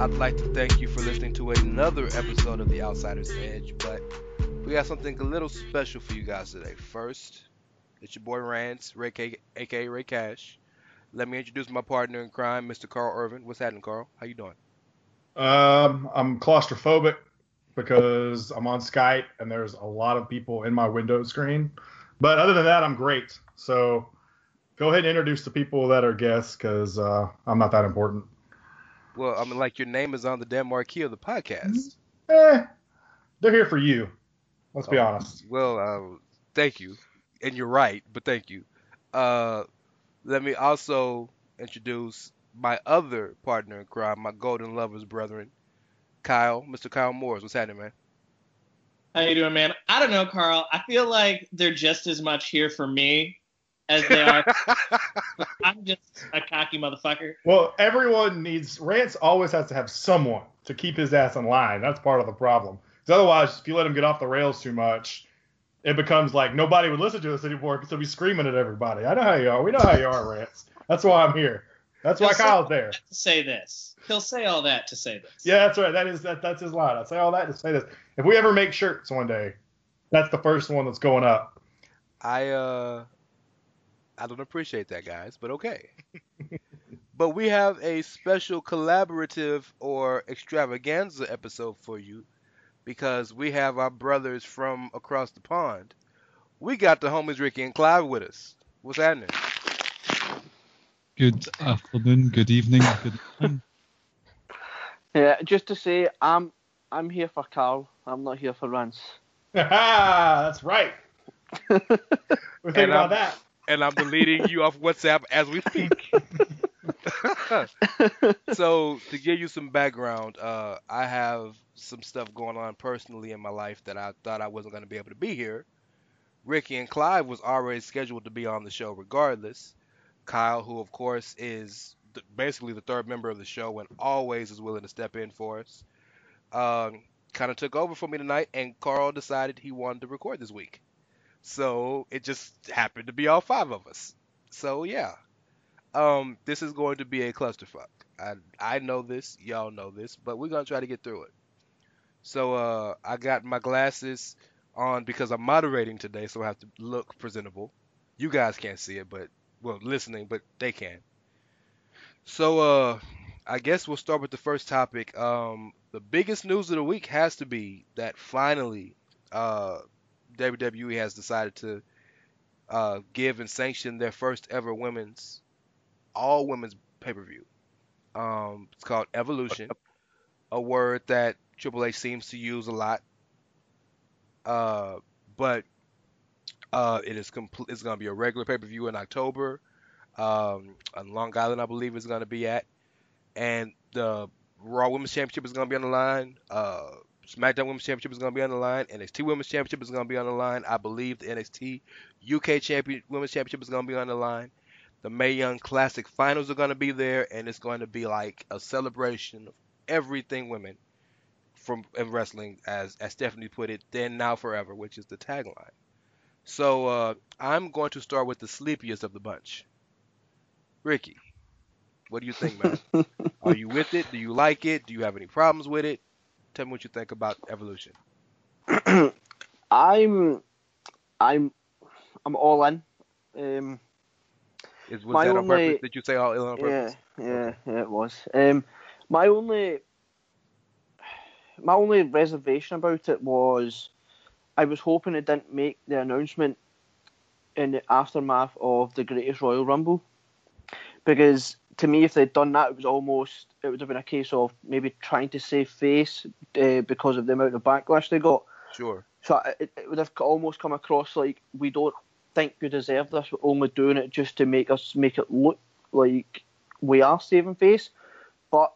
I'd like to thank you for listening to another episode of The Outsider's Edge, but we got something a little special for you guys today. First, it's your boy Rance, Ray K, aka Rey Cash. Let me introduce my partner in crime, Mr. Karl Kervin. What's happening, Karl? How you doing? Um, I'm claustrophobic because I'm on Skype and there's a lot of people in my window screen. But other than that, I'm great. So go ahead and introduce the people that are guests because uh, I'm not that important. Well, I mean, like your name is on the damn marquee of the podcast. Eh, they're here for you. Let's be Oh. honest. Well, uh, thank you, and you're right, but thank you. Uh, let me also introduce my other partner in crime, my golden lovers brethren, Kyle, Mr. Kyle Moores. What's happening, man? How you doing, man? I don't know, Karl. I feel like they're just as much here for me as they are. I'm just a cocky motherfucker. Well, everyone needs Rance always has to have someone to keep his ass in line. That's part of the problem. Because otherwise, if you let him get off the rails too much, it becomes like nobody would listen to us anymore because he'll be screaming at everybody. I know how you are. We know how you are, Rance. That's why I'm here. That's why He'll say Kyle's all there. To say this, he'll say all that to say this. Yeah, that's right. That is that. That's his line. I say all that to say this. If we ever make shirts one day, that's the first one that's going up. I uh, I don't appreciate that, guys, but okay. but we have a special collaborative or extravaganza episode for you because we have our brothers from across the pond. We got the homies Ricky and Clive with us. What's happening? Good afternoon, good evening, good evening. Yeah, just to say, I'm I'm here for Karl. I'm not here for Rance. that's right. We're thinking And, about um, that. And I'm deleting you off WhatsApp as we speak. so to give you some background, uh, I have some stuff going on personally in my life that I thought I wasn't going to be able to be here. Ricky and Clive was already scheduled to be on the show regardless. Kyle, who of course is th- basically the third member of the show and always is willing to step in for us, um, kind of took over for me tonight, and Karl decided he wanted to record this week. So it just happened to be all five of us. So yeah, um, this is going to be a clusterfuck. I I know this, y'all know this, but we're gonna try to get through it. So uh, I got my glasses on because I'm moderating today, so I have to look presentable. You guys can't see it, but well, listening, but they can. So uh, I guess we'll start with the first topic. Um, the biggest news of the week has to be that finally, uh, WWE has decided to uh, give and sanction their first ever women's, all women's pay per view. Um, it's called Evolution, a word that Triple H seems to use a lot. Uh, but uh, it is complete. It's going to be a regular pay per view in October. Um, on Long Island, I believe, is going to be at, and the Raw Women's Championship is going to be on the line. Uh, SmackDown Women's Championship is going to be on the line. NXT Women's Championship is going to be on the line. I believe the NXT UK Champion Women's Championship is going to be on the line. The Mae Young Classic Finals are going to be there, and it's going to be like a celebration of everything women from in wrestling, as as Stephanie put it, then now forever, which is the tagline. So uh, I'm going to start with the sleepiest of the bunch, Ricky. What do you think, man? Are you with it? Do you like it? Do you have any problems with it? Tell me what you think about Evolution. I'm I'm I'm all in. Um, Is was that on only- purpose? Did you say all ill on yeah, purpose? yeah, yeah, it was. Um, my only my only reservation about it was I was hoping it didn't make the announcement in the aftermath of the Greatest Royal Rumble because to me, if they'd done that, it was almost it would have been a case of maybe trying to save face uh, because of the amount of backlash they got. Sure. So it, it would have almost come across like we don't think you deserve this. We're only doing it just to make us make it look like we are saving face. But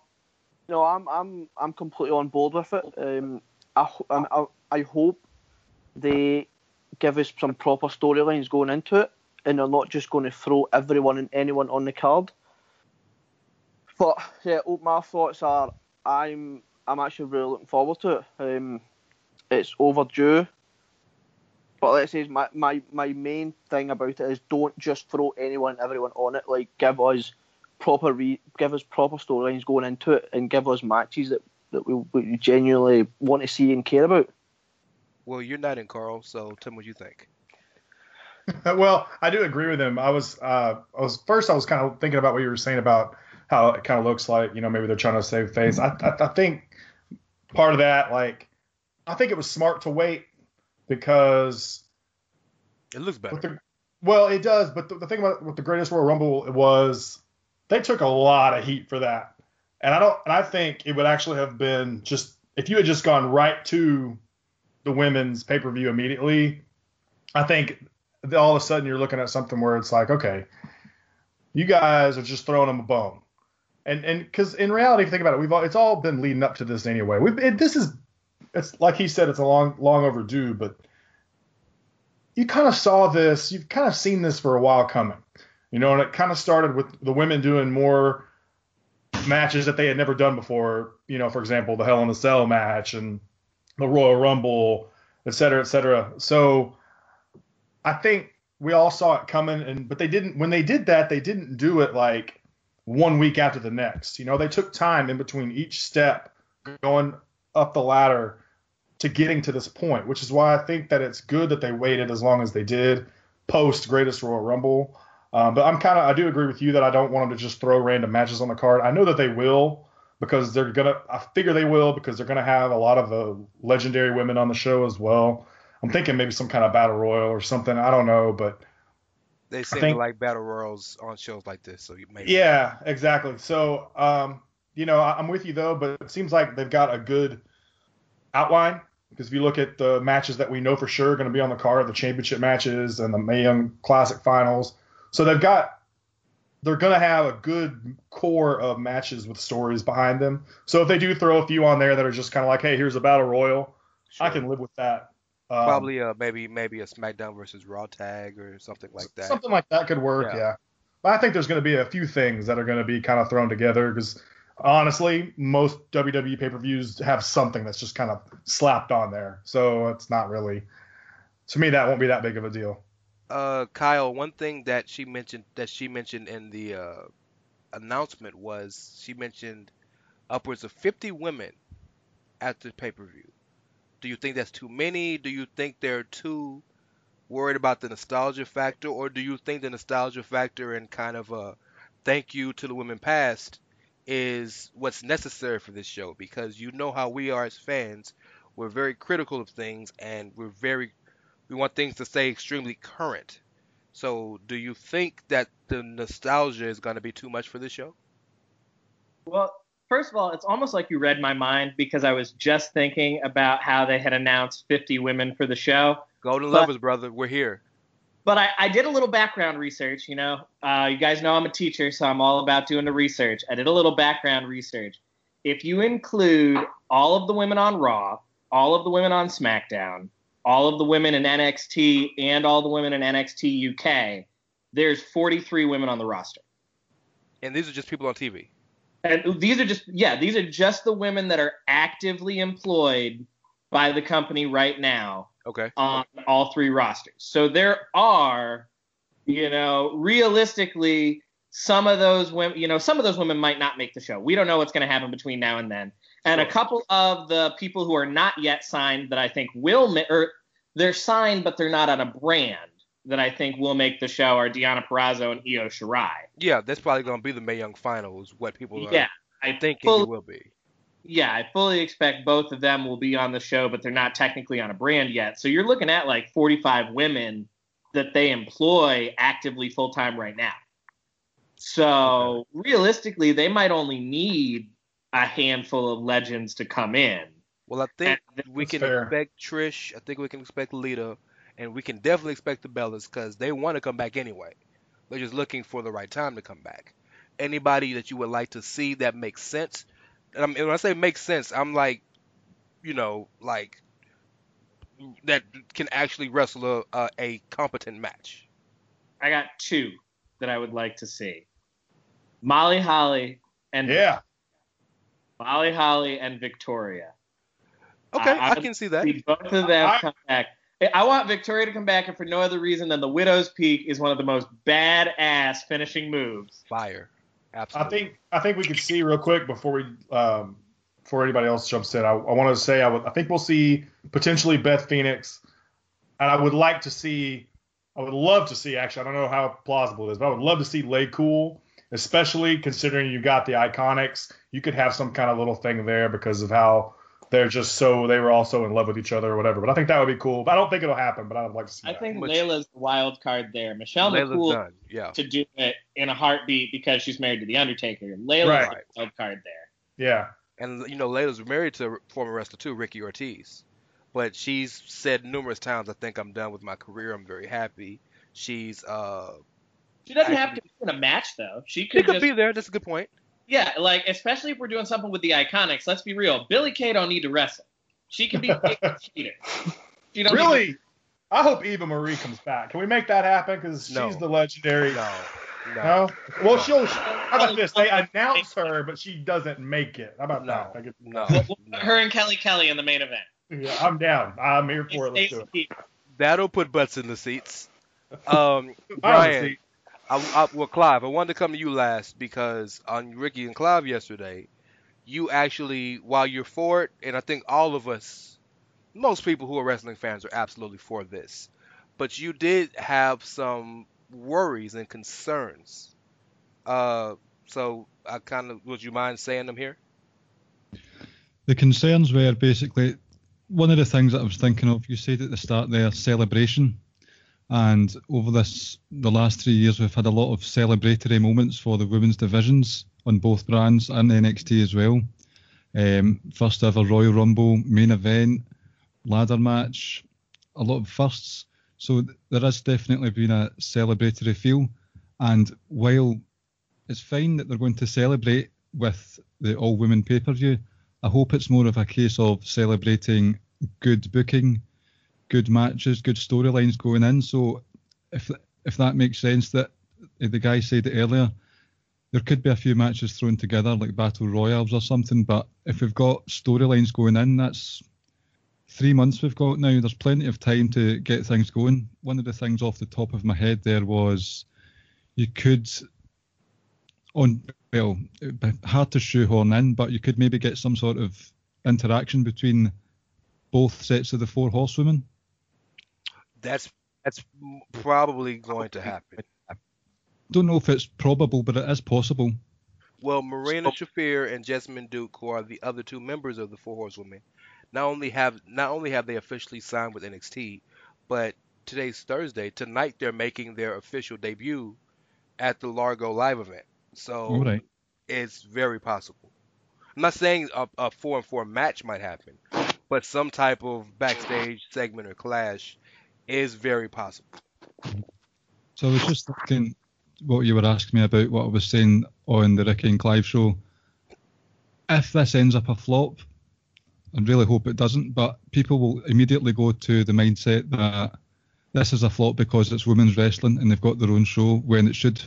no, I'm I'm I'm completely on board with it. Um, I I, I hope they give us some proper storylines going into it, and they're not just going to throw everyone and anyone on the card. But yeah, oh, my thoughts are I'm I'm actually really looking forward to it. Um, it's overdue. But let's say my, my, my main thing about it is don't just throw anyone and everyone on it. Like give us proper re- give us proper storylines going into it and give us matches that, that we, we genuinely want to see and care about. Well, you're not in Karl, so tell me what you think. well, I do agree with him. I was, uh, I was first. I was kind of thinking about what you were saying about how it kind of looks like. You know, maybe they're trying to save face. I, I, I think part of that, like, I think it was smart to wait because It looks better. the, well, it does. But the, the thing about with the Greatest Royal Rumble was they took a lot of heat for that, and I don't. And I think it would actually have been just if you had just gone right to the women's pay per view immediately. I think all of a sudden you're looking at something where it's like, okay, you guys are just throwing them a bone, and and because in reality, if you think about it, we've all, it's all been leading up to this anyway. We it, this is it's like he said, it's a long long overdue, but you kind of saw this, you've kind of seen this for a while coming, you know, and it kind of started with the women doing more matches that they had never done before, you know, for example, the Hell in a Cell match and the Royal Rumble, et cetera, et cetera. So I think we all saw it coming, and but they didn't. When they did that, they didn't do it like one week after the next. You know, they took time in between each step going up the ladder to getting to this point, which is why I think that it's good that they waited as long as they did post Greatest Royal Rumble. Um, but I'm kind of I do agree with you that I don't want them to just throw random matches on the card. I know that they will because they're gonna. I figure they will because they're gonna have a lot of the legendary women on the show as well. I'm thinking maybe some kind of battle royal or something. I don't know, but They seem think- to like battle royals on shows like this, so you maybe. Yeah, exactly. So, um, you know, I'm with you though, but it seems like they've got a good outline because if you look at the matches that we know for sure are going to be on the card, the championship matches and the Mae Young Classic finals, so they've got they're going to have a good core of matches with stories behind them. So if they do throw a few on there that are just kind of like, hey, here's a battle royal, I can live with that. Um, Probably uh maybe maybe a SmackDown versus Raw tag or something like that. Something like that could work, Yeah. yeah. But I think there's going to be a few things that are going to be kind of thrown together because honestly, most WWE pay per views have something that's just kind of slapped on there. So it's not really, to me, that won't be that big of a deal. Uh, Kyle, one thing that she mentioned that she mentioned in the uh, announcement was she mentioned upwards of 50 women at the pay per view. Do you think that's too many? Do you think they're too worried about the nostalgia factor, or do you think the nostalgia factor and kind of a thank you to the women past is what's necessary for this show? Because you know how we are as fans, we're very critical of things, and we're very we want things to stay extremely current. So, do you think that the nostalgia is going to be too much for this show? Well, first of all, it's almost like you read my mind because I was just thinking about how they had announced 50 women for the show. Golden But- Lovers, brother, we're here. But I, I did a little background research. You know, uh, you guys know I'm a teacher, so I'm all about doing the research. I did a little background research. If you include all of the women on Raw, all of the women on SmackDown, all of the women in NXT, and all the women in NXT UK, there's 43 women on the roster. And these are just people on TV. And these are just yeah, these are just the women that are actively employed by the company right now Okay. on all three rosters. So there are, you know, realistically, some of those women, you know, some of those women might not make the show. We don't know what's going to happen between now and then. And a couple of the people who are not yet signed that I think will, or they're signed but they're not on a brand that I think will make the show are Deonna Purrazzo and Io Shirai. Yeah, that's probably going to be the Mae Young finals. What people are Yeah, I thinking full- it will be. yeah, I fully expect both of them will be on the show, but they're not technically on a brand yet. So you're looking at like 45 women that they employ actively full time right now. So realistically, they might only need a handful of legends to come in. Well, I think we can fair. expect Trish. I think we can expect Lita, and we can definitely expect the Bellas because they want to come back anyway. They're just looking for the right time to come back. Anybody that you would like to see that makes sense, and I mean, when I say makes sense, I'm like, you know, like that can actually wrestle a, a, a competent match. I got two that I would like to see. Molly Holly and Yeah. Molly Holly and Victoria. Okay, I- I I, can see that. See both of them I- come back. I want Victoria to come back, and for no other reason than the Widow's Peak is one of the most badass finishing moves. Fire, absolutely. I think I think we could see real quick before we um, before anybody else jumps in. I, I want to say I would I think we'll see potentially Beth Phoenix, and I would like to see I would love to see actually I don't know how plausible it is, but I would love to see LayCool, especially considering you got the Iconics. You could have some kind of little thing there because of how they're just so they were also in love with each other or whatever. But I think that would be cool. But I don't think it'll happen, but I would like to see I that. think Much- Layla's the wild card there. Michelle Layla's McCool done. Yeah. to do it in a heartbeat because she's married to the Undertaker. Layla's Right. the wild card there. yeah. And you know, Layla's married to former wrestler too, Ricky Ortiz. But she's said numerous times, "I think I'm done with my career. I'm very happy." She's uh, She doesn't I- have to be in a match though. She could. she could, could just, be there. That's a good point. Yeah, like especially if we're doing something with the Iconics. Let's be real. Billie Kay don't need to wrestle. She can be a cheater. She don't need to- Really? I hope Eva Marie comes back. Can we make that happen? Because No. she's the legendary. No, no, No? Well, No. she'll. How about this? They announce her, but she doesn't make it. How about no, that? I could- no, We'll- we'll no. her and Kelly Kelly in the main event. Yeah, I'm down. I'm here for it. Let's do it. That'll put butts in the seats. Um, Brian. I, I, well, Clive, I wanted to come to you last because on Ricky and Clive yesterday, you actually, while you're for it, and I think all of us, most people who are wrestling fans are absolutely for this, but you did have some worries and concerns. Uh, so I kind of, would you mind saying them here? The concerns were basically one of the things that I was thinking of. You said at the start there, celebration, and over this the last three years, we've had a lot of celebratory moments for the women's divisions on both brands and NXT as well. Um, first ever Royal Rumble main event, ladder match, a lot of firsts. So there has definitely been a celebratory feel. And while it's fine that they're going to celebrate with the all women pay per view, I hope it's more of a case of celebrating good booking, good matches, good storylines going in. So if if that makes sense, that eh, the guy said it earlier, there could be a few matches thrown together like battle royals or something. But if we've got storylines going in, that's three months we've got now. There's plenty of time to get things going. One of the things off the top of my head there was you could on well hard to shoehorn in, but you could maybe get some sort of interaction between both sets of the four horsewomen. That's that's probably going to happen. Don't know if it's probable, but it is possible. Well, Marina Shafir and Jessamyn Duke, who are the other two members of the Four Horsewomen, not only have not only have they officially signed with NXT, but today's Thursday. Tonight they're making their official debut at the Largo live event. So right. it's very possible. I'm not saying a, a four and four match might happen, but some type of backstage segment or clash is very possible. So I was just thinking what you were asking me about what I was saying on the Ricky and Clive show. If this ends up a flop, I really hope it doesn't, but people will immediately go to the mindset that this is a flop because it's women's wrestling and they've got their own show when it should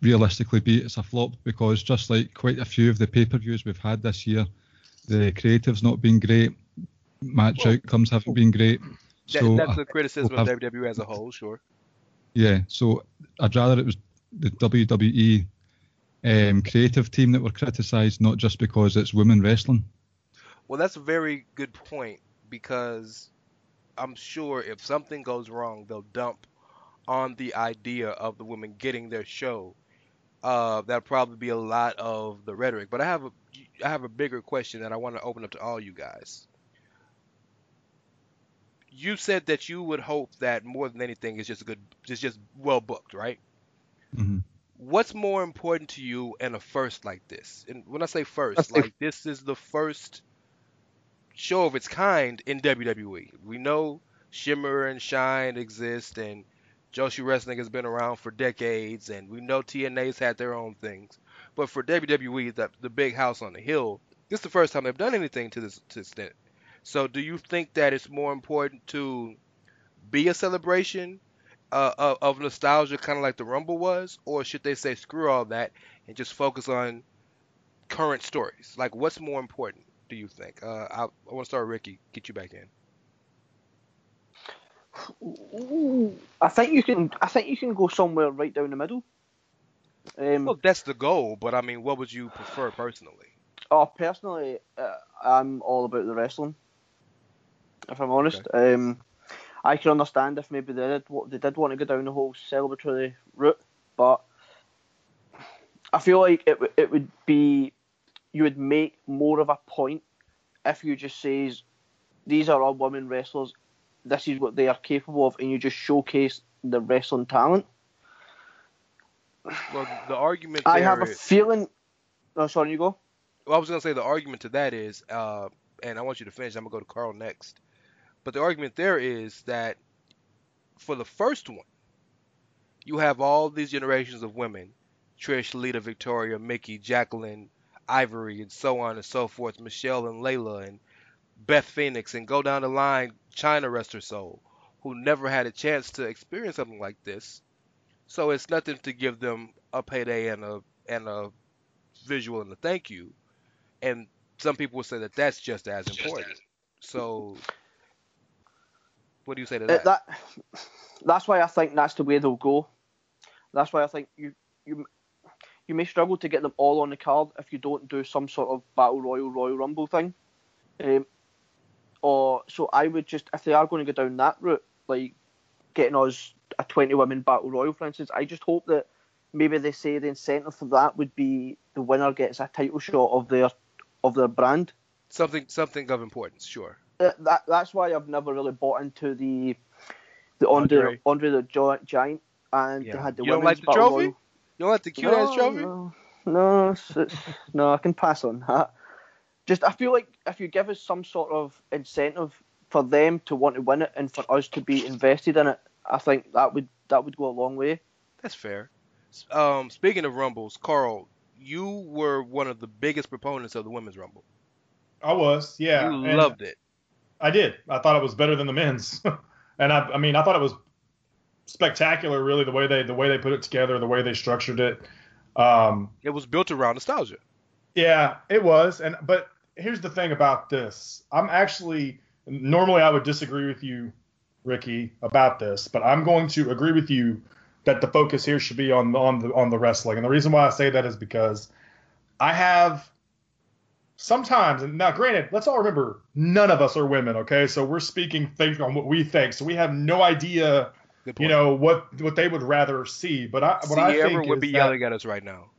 realistically be it's a flop because just like quite a few of the pay-per-views we've had this year, the creative's not been great, match outcomes haven't been great. That, So that's I- a criticism we'll of WWE as a whole, sure. yeah, so I'd rather it was the WWE um, creative team that were criticised, not just because it's women wrestling. Well, that's a very good point because I'm sure if something goes wrong, they'll dump on the idea of the women getting their show. Uh, that'll probably be a lot of the rhetoric. But I have a I have a bigger question that I want to open up to all you guys. You said that you would hope that more than anything is just a good it's just well booked, right? hmm What's more important to you in a first like this? And when I say first, like this is the first show of its kind in WWE. We know Shimmer and Shine exist, and Joshi Wrestling has been around for decades, and we know TNA's had their own things. But for WWE, the, the big house on the hill, this is the first time they've done anything to this to extent. So, do you think that it's more important to be a celebration uh, of, of nostalgia, kind of like the Rumble was, or should they say screw all that and just focus on current stories? Like, what's more important? Do you think? Uh, I, I want to start with Ricky. Get you back in. I think you can. I think you can go somewhere right down the middle. Um, Well, that's the goal, but I mean, what would you prefer personally? oh, personally, uh, I'm all about the wrestling. If I'm honest, um, I can understand if maybe they did what they did want to go down the whole celebratory route, but I feel like it it would be you would make more of a point if you just says these are all women wrestlers, this is what they are capable of, and you just showcase the wrestling talent. Well, the argument I have a is- feeling. Oh, sorry, you go. Well, I was gonna say the argument to that is, uh, and I want you to finish. I'm gonna go to Karl next. But the argument there is that for the first one, you have all these generations of women: Trish, Lita, Victoria, Mickie, Jacqueline, Ivory, and so on and so forth. Michelle and Layla and Beth Phoenix, and go down the line. Chyna, rest her soul, who never had a chance to experience something like this. So it's nothing to give them a payday and a and a visual and a thank you and some people will say that that's just as important. So, what do you say to Uh, that? that that's why I think that's the way they'll go. That's why I think you you you may struggle to get them all on the card if you don't do some sort of battle royal Royal Rumble thing. Um, or so I would just if they are going to go down that route, like getting us a twenty women battle royal, for instance, I just hope that maybe they say the incentive for that would be the winner gets a title shot of their of their brand. something something of importance, sure. That that's why I've never really bought into the the Andre Andre. Andre, the Gi- Giant and Yeah. they had the You don't women's like the battle trophy? royal. You don't like the cute ass No, trophy? No, no, it's, it's, no, I can pass on that. Just I feel like if you give us some sort of incentive for them to want to win it and for us to be invested in it, I think that would that would go a long way. That's fair. Um, speaking of rumbles, Karl, you were one of the biggest proponents of the women's rumble. I was, yeah. you and loved it. I did. I thought it was better than the men's, and I, I mean, I thought it was spectacular. Really, the way they the way they put it together, the way they structured it. Um, It was built around nostalgia. Yeah, it was. And but here's the thing about this. I'm actually normally I would disagree with you, Ricky, about this, but I'm going to agree with you that the focus here should be on on the on the wrestling. And the reason why I say that is because I have sometimes and now granted, let's all remember none of us are women, okay? So we're speaking think on what we think. So we have no idea, you know, what what they would rather see. But I what I Sierra think would be that- yelling at us right now.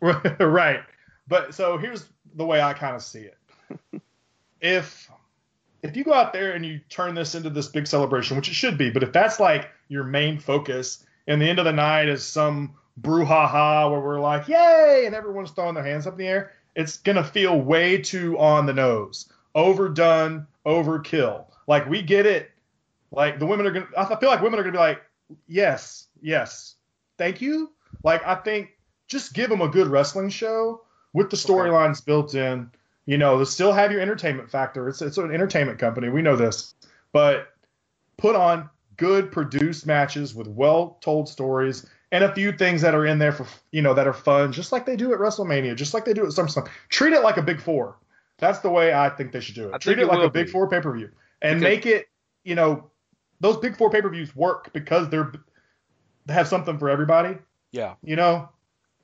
right. But so here's the way I kind of see it. if if you go out there and you turn this into this big celebration, which it should be, but if that's like your main focus, and the end of the night is some brouhaha where we're like, yay, and everyone's throwing their hands up in the air, it's gonna feel way too on the nose, overdone, overkill. Like we get it. Like the women are gonna. I feel like women are gonna be like, yes, yes, thank you. Like I think just give them a good wrestling show with the storylines built in. You know, still have your entertainment factor. It's it's an entertainment company. We know this, but put on good produced matches with well told stories and a few things that are in there for you know that are fun, just like they do at WrestleMania, just like they do at SummerSlam. Treat it like a Big Four. That's the way I think they should do it. Treat it it like a Big be. Four pay per view and Because- make it you know those Big Four pay per views work because they're they have something for everybody Yeah. you know,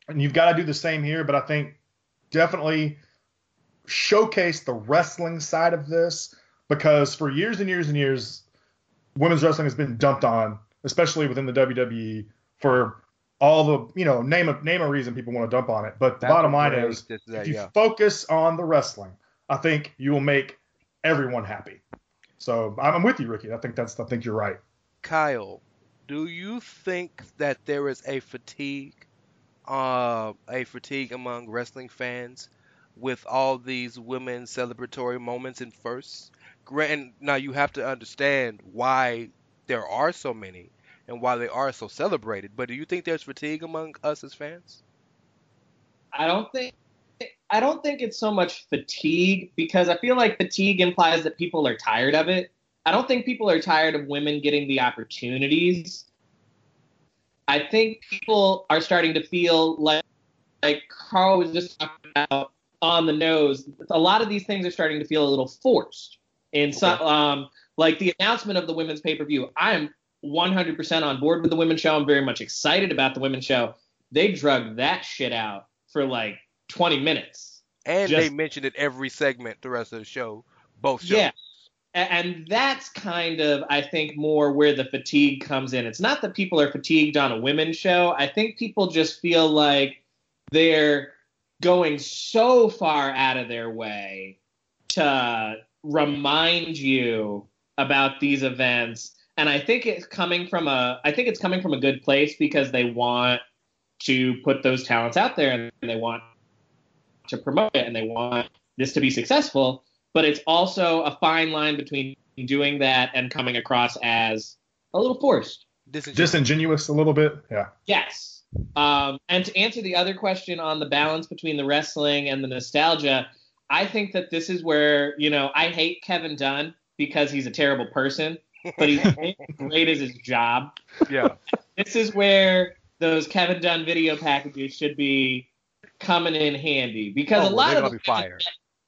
and you've got to do the same here. But I think definitely showcase the wrestling side of this because for years and years and years, women's wrestling has been dumped on, especially within the WWE for all the you know name a name a reason people want to dump on it. But the bottom line is, that, if you yeah. focus on the wrestling, I think you will make everyone happy. So I'm I'm with you, Ricky. I think that's I think you're right. Kyle, do you think that there is a fatigue, uh, a fatigue among wrestling fans with all these women celebratory moments and firsts. Grant, now you have to understand why there are so many and why they are so celebrated. But do you think there's fatigue among us as fans? I don't think I don't think it's so much fatigue because I feel like fatigue implies that people are tired of it. I don't think people are tired of women getting the opportunities. I think people are starting to feel like like Karl was just talking about on the nose. A lot of these things are starting to feel a little forced. And okay. some, um, like the announcement of the women's pay per view, I am 100% on board with the women's show. I'm very much excited about the women's show. They drug that shit out for like 20 minutes. And Just, they mentioned it every segment the rest of the show, both shows. Yeah. And that's kind of, I think, more where the fatigue comes in. It's not that people are fatigued on a women's show. I think people just feel like they're going so far out of their way to remind you about these events and I think it's coming from a I think it's coming from a good place because they want to put those talents out there and they want to promote it and they want this to be successful. But it's also a fine line between doing that and coming across as a little forced. Disingenuous, Disingenuous a little bit. Yeah. Yes. Um, and to answer the other question on the balance between the wrestling and the nostalgia, I think that this is where, you know, I hate Kevin Dunn because he's a terrible person but he's great as his job. Yeah. This is where those Kevin Dunn video packages should be coming in handy because oh, a lot of the, fire.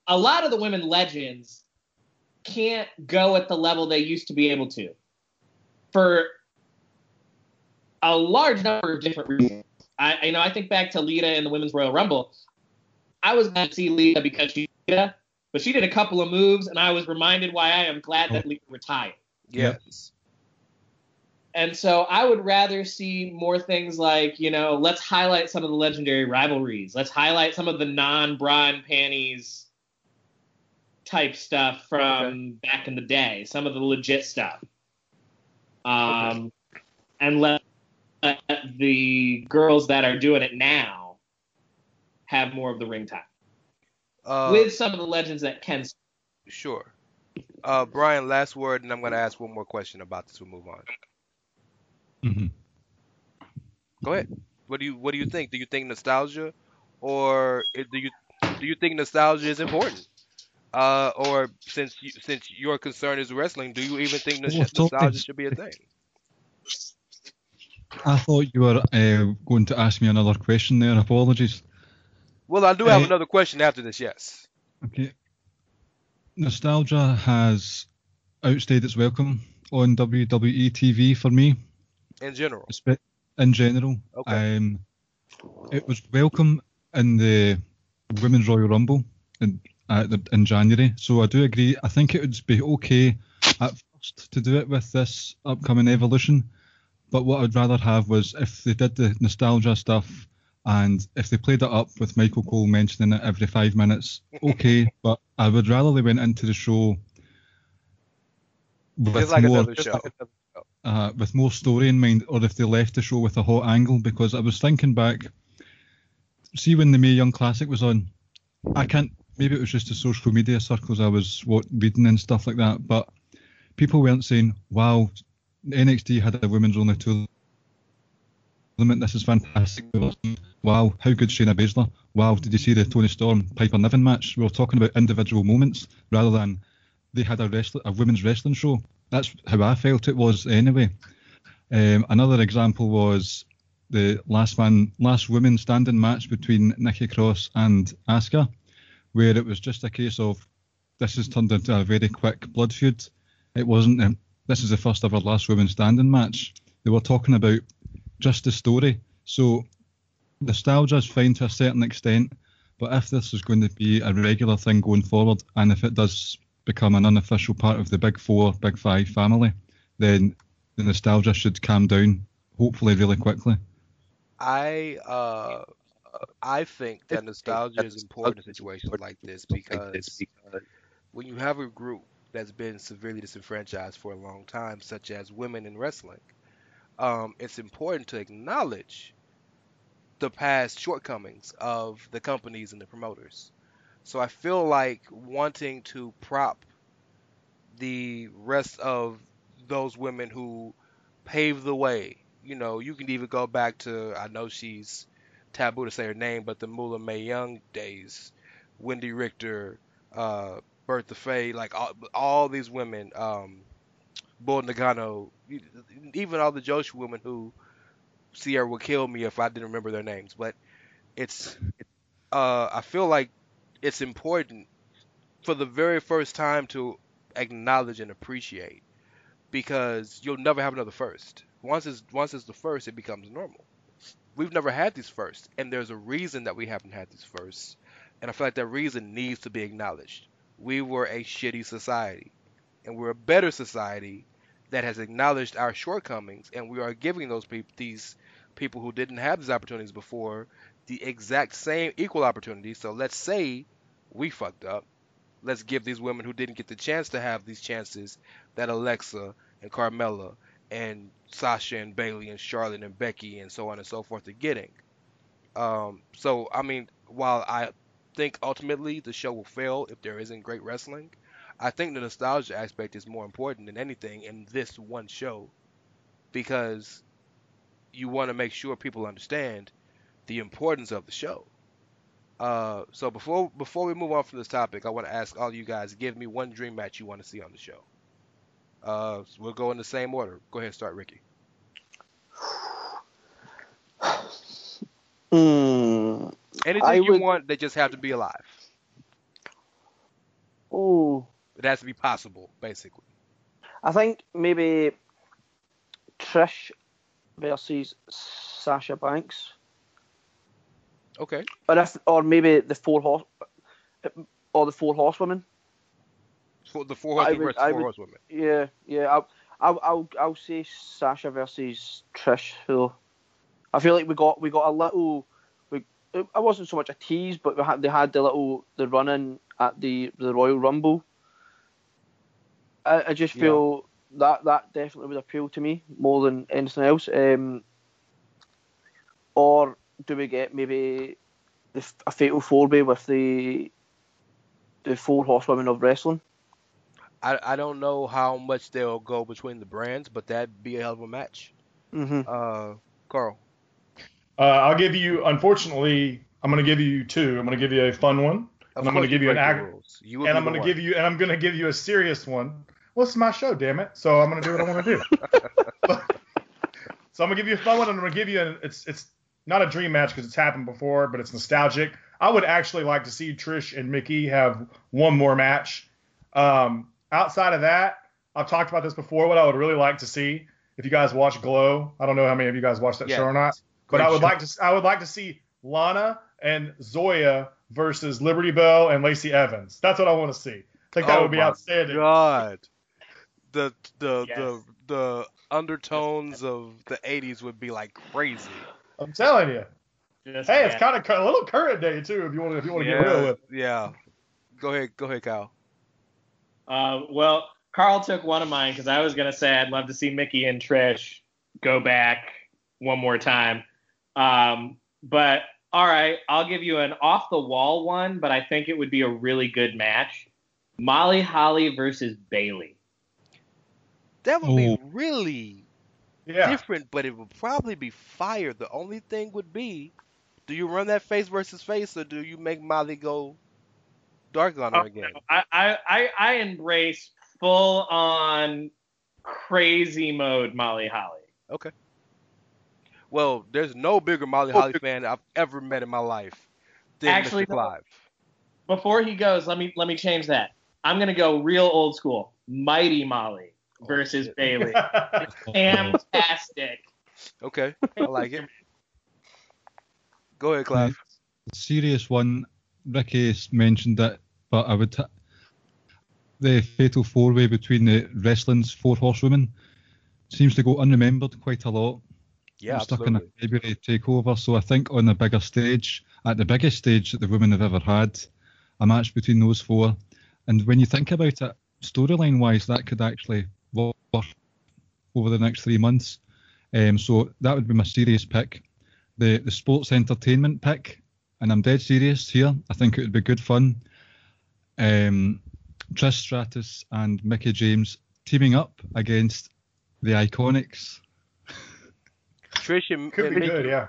a lot of the women legends can't go at the level they used to be able to for a large number of different reasons. I you know I think back to Lita in the Women's Royal Rumble. I was going to see Lita because she but she did a couple of moves, and I was reminded why I am glad that Lita retired. Yes. And so I would rather see more things like, you know, let's highlight some of the legendary rivalries. Let's highlight some of the non bra and panties type stuff from okay. back in the day, some of the legit stuff. Um, okay. And let, let the girls that are doing it now have more of the ring time. Uh, with some of the legends that can. Sure. Uh, Brian, last word, and I'm going to ask one more question about this. We'll move on. Mm-hmm. Go ahead. What do you What do you think? Do you think nostalgia, or do you do you think nostalgia is important? Uh, or since you, since your concern is wrestling, do you even think nostalgia should be a thing? I thought you were uh, going to ask me another question there. Apologies. Well, I do have uh, another question after this. Yes. Okay nostalgia has outstayed its welcome on WWE TV for me. In general. In general. Okay. Um, it was welcome in the Women's Royal Rumble in, the, in January. So I do agree. I think it would be okay at first to do it with this upcoming Evolution. But what I'd rather have was if they did the nostalgia stuff and if they played it up with Michael Cole mentioning it every five minutes, okay. but I would rather they went into the show with like more. Uh, with more story in mind, or if they left the show with a hot angle. Because I was thinking back, see when the Mae Young Classic was on, I can't. Maybe it was just the social media circles I was what, reading and stuff like that, but people weren't saying, "Wow, NXT had a women's only tour this is fantastic. Wow, how good Shayna Baszler. Wow, did you see the Toni Storm Piper Niven match? We were talking about individual moments rather than they had a wrestling, a women's wrestling show. That's how I felt it was anyway. Um, another example was the last man, last women standing match between Nikki Cross and Asuka, where it was just a case of this has turned into a very quick blood feud. It wasn't. Um, this is the first ever last women standing match. They were talking about just the story. So nostalgia is fine to a certain extent, but if this is going to be a regular thing going forward, and if it does become an unofficial part of the Big Four, Big Five family, then the nostalgia should calm down, hopefully, really quickly. I uh, I think that nostalgia is important in situations like this because when you have a group that's been severely disenfranchised for a long time, such as women in wrestling, um, it's important to acknowledge the past shortcomings of the companies and the promoters. So I feel like wanting to prop the rest of those women who paved the way. You know, you can even go back to I know she's taboo to say her name, but the Moolah Mae Young days, Wendi Richter, uh, Bertha Faye, like all, all these women, um, Bull Nakano, even all the Joshi women who Sierra would kill me if I didn't remember their names. But it's, uh, I feel like it's important for the very first time to acknowledge and appreciate because you'll never have another first. Once it's once it's the first, it becomes normal. We've never had these firsts, and there's a reason that we haven't had these firsts, and I feel like that reason needs to be acknowledged. We were a shitty society, and we're a better society that has acknowledged our shortcomings, and we are giving those these people who didn't have these opportunities before the exact same equal opportunities. So let's say we fucked up. Let's give these women who didn't get the chance to have these chances that Alexa and Carmella and Sasha and Bayley and Charlotte and Becky and so on and so forth are getting. Um, so I mean, while I think ultimately the show will fail if there isn't great wrestling, I think the nostalgia aspect is more important than anything in this one show because you want to make sure people understand the importance of the show. Uh, so before before we move on from this topic, I want to ask all you guys, give me one dream match you want to see on the show. Uh, so we'll go in the same order. Go ahead, and start, Ricky. Hmm. Anything you want, they just have to be alive. Oh, It has to be possible, basically. I think maybe Trish versus Sasha Banks, Okay. or if, or maybe the four horse, or the four horsewomen. For the four I horsemen would- versus four would- horsewomen. Yeah, yeah. I'll, I'll, I'll, I'll say Sasha versus Trish. So I feel like we got, we got a little. We, it wasn't so much a tease, but we had, they had the little, the run in at the the Royal Rumble. I, I just Yeah. feel that that definitely would appeal to me more than anything else. Um, or do we get maybe the, f- a fatal four way with the the four horsewomen of wrestling? I, I don't know how much they'll go between the brands, but that'd be a hell of a match. Mm-hmm. Uh, Karl. Uh, I'll give you. Unfortunately, I'm going to give you two. I'm going to give you a fun one, Of And I'm gonna give you an break the ag- rules. You and I'm going to give you, and I'm going to give you a serious one. Well, is my show, damn it. So I'm going to do what I want to do. so I'm going to give you a fun one, and I'm going to give you. An, it's it's not a dream match because it's happened before, but it's nostalgic. I would actually like to see Trish and Mickie have one more match. Um, outside of that, I've talked about this before. What I would really like to see, if you guys watch Glow, I don't know how many of you guys watch that Yeah. show or not, but I would show. like to I would like to see Lana and Zoya versus Liberty Belle and Lacey Evans. That's what I want to see. I think that Oh would be outstanding. God. The the Yes. the the undertones of the 80s would be like crazy. I'm telling you. Just, Hey, it's kind of a little current day too. If you want to, if you want to get real with. it. yeah. Go ahead, go ahead, Kyle. Uh, well, Karl took one of mine because I was gonna say I'd love to see Mickie and Trish go back one more time. Um, but all right, I'll give you an off the wall one, but I think it would be a really good match. Molly Holly versus Bayley. That would be Oh. really Yeah. different, but it would probably be fire. The only thing would be, do you run that face versus face, or do you make Molly go dark on her Oh, again? I, I, I, I embrace full on crazy mode Molly Holly. Okay. Well, there's no bigger Molly Holly fan I've ever met in my life than Actually, Mr. Clive. Before he goes, let me let me change that. I'm gonna go real old school. Mighty Molly versus oh, shit. Bayley. Fantastic. Okay, I like it. Go ahead, Clive. The serious one, Ricky s- mentioned it, but I would. T- the fatal four way between the wrestling's four horsewomen seems to go unremembered quite a lot. Yeah, We're stuck in a absolutely. February takeover, so I think on the bigger stage, at the biggest stage that the women have ever had, a match between those four. And when you think about it, storyline wise, that could actually work over the next three months. Um, so that would be my serious pick. The the sports entertainment pick, and I'm dead serious here. I think it would be good fun. um, Trish Stratus and Mickie James teaming up against the Iconics. Trish and, Could be Mickie- good, yeah.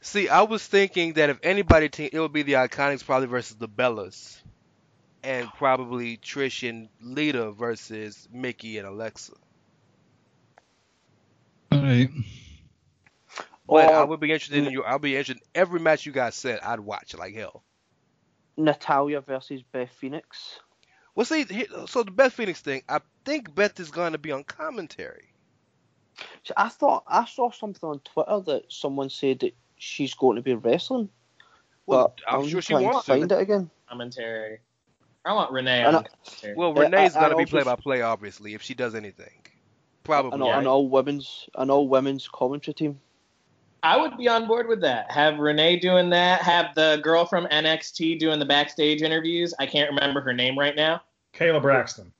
See, I was thinking that if anybody, team, it would be the Iconics probably versus the Bellas, and probably Trish and Lita versus Mickie and Alexa. All right. But I Or would be interested in you. I'll be interested. In every match you guys said, I'd watch like hell. Natalya versus Beth Phoenix. Well, see, he- so the Beth Phoenix thing, I think Beth is going to be on commentary. See, I thought I saw something on Twitter that someone said that she's going to be wrestling. Well, but I'm I'm sure she trying wants to to. find it again. Commentary. I want Renee I- commentary. Well, Yeah, Renee's I- going to be also- play by play, obviously, if she does anything. An, Probably. all- an all women's an all women's commentary team. I would be on board with that. Have Renee doing that. Have the girl from NXT doing the backstage interviews. I can't remember her name right now. Kayla Braxton.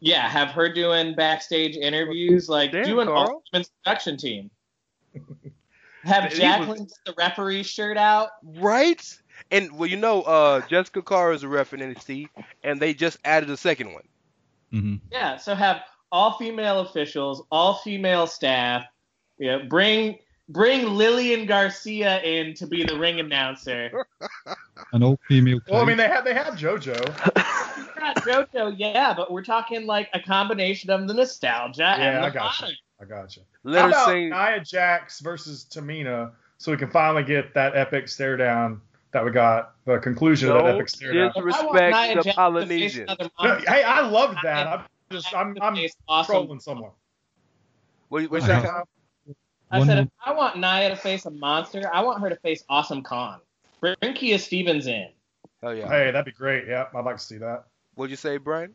Yeah, have her doing backstage interviews, like Damn, doing Karl. all women's production team. Have He was- Jacqueline get the referee shirt out. Right? And, well, you know, uh, Jessika Carr is a ref in NXT, and they just added a second one. hmm Yeah, so have all female officials, all female staff. Yeah, bring bring Lillian Garcia in to be the ring announcer. An all female. Well, I mean, they have they have JoJo. Not JoJo, yeah, but we're talking like a combination of the nostalgia Yeah, and the I got you. I got you. Let How her about sing. Nia Jax versus Tamina, so we can finally get that epic stare down that we got. The conclusion of that epic stare down. disrespect I want Nia the Jax to face Polynesians. No, hey, I love that. I'm just I'm To I'm face awesome. trolling someone. What, what you say, Kyle? I said if I want Nia to face a monster, I want her to face Awesome Kong. Bring Kia Stevens in. Oh, yeah. Hey, that'd be great. Yeah, I'd like to see that. What'd you say, Brian?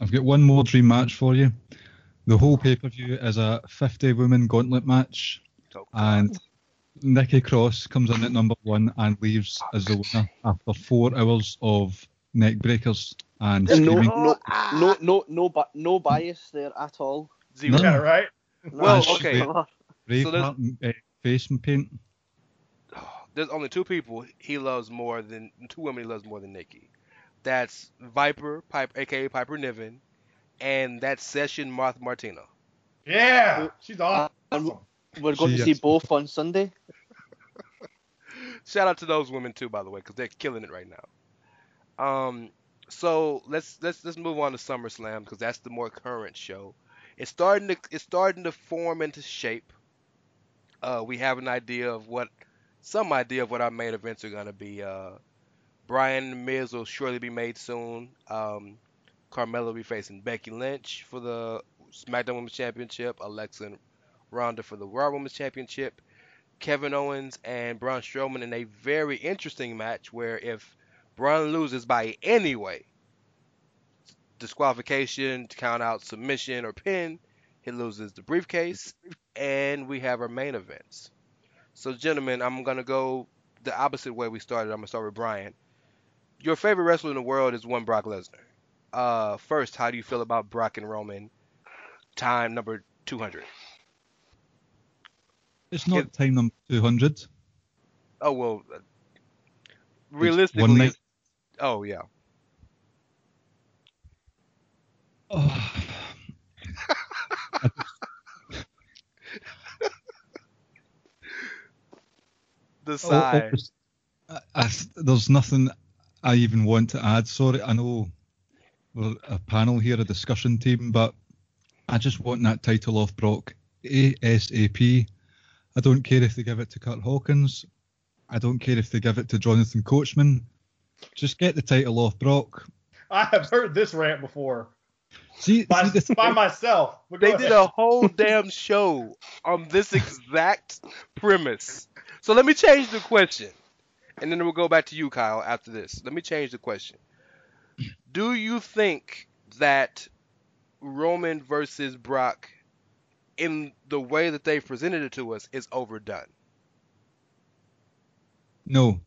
I've got one more dream match for you. The whole pay per view is a 50 woman gauntlet match, and Nikki Cross comes in at number one and leaves as the winner after four hours of neck breakers and No, screaming. no, no, no, no, but no bias there at all. Zero. No. Yeah, right. Well, No. okay. Braveheart uh, face paint. There's only two people he loves more than two women he loves more than Nikki. That's Viper, Piper, aka Piper Niven, and that's Session Moth Martina. Yeah, she's awesome. We're going She to see is- both on Sunday. Shout out to those women too, by the way, because they're killing it right now. Um, so let's let's let's move on to SummerSlam because that's the more current show. It's starting to it's starting to form into shape. Uh, we have an idea of what some idea of what our main events are gonna be. Uh, Bryan and Miz will surely be made soon. Um, Carmella will be facing Becky Lynch for the SmackDown Women's Championship. Alexa and Ronda for the Raw Women's Championship. Kevin Owens and Braun Strowman in a very interesting match where if Braun loses by any way, disqualification, count out, submission, or pin, he loses the briefcase, and we have our main events. So, gentlemen, I'm gonna go the opposite way we started. I'm gonna start with Brian. Your favorite wrestler in the world is one Brock Lesnar. Uh, first, how do you feel about Brock and Roman? Time number 200. It's not time number 200. Oh well, uh, realistically, oh yeah. Oh. The Oh, oh, I, I, there's nothing I even want to add. Sorry, I know we're a panel here, a discussion team, but I just want that title off Brock ASAP. I don't care if they give it to Kurt Hawkins. I don't care if they give it to Jonathan Coachman. Just get the title off Brock. I have heard this rant before See, by, see the by myself. But go They did a whole damn show on this exact premise. So let me change the question, and then we'll go back to you, Kyle, after this. Let me change the question. Do you think that Roman versus Brock, in the way that they presented it to us, is overdone? no,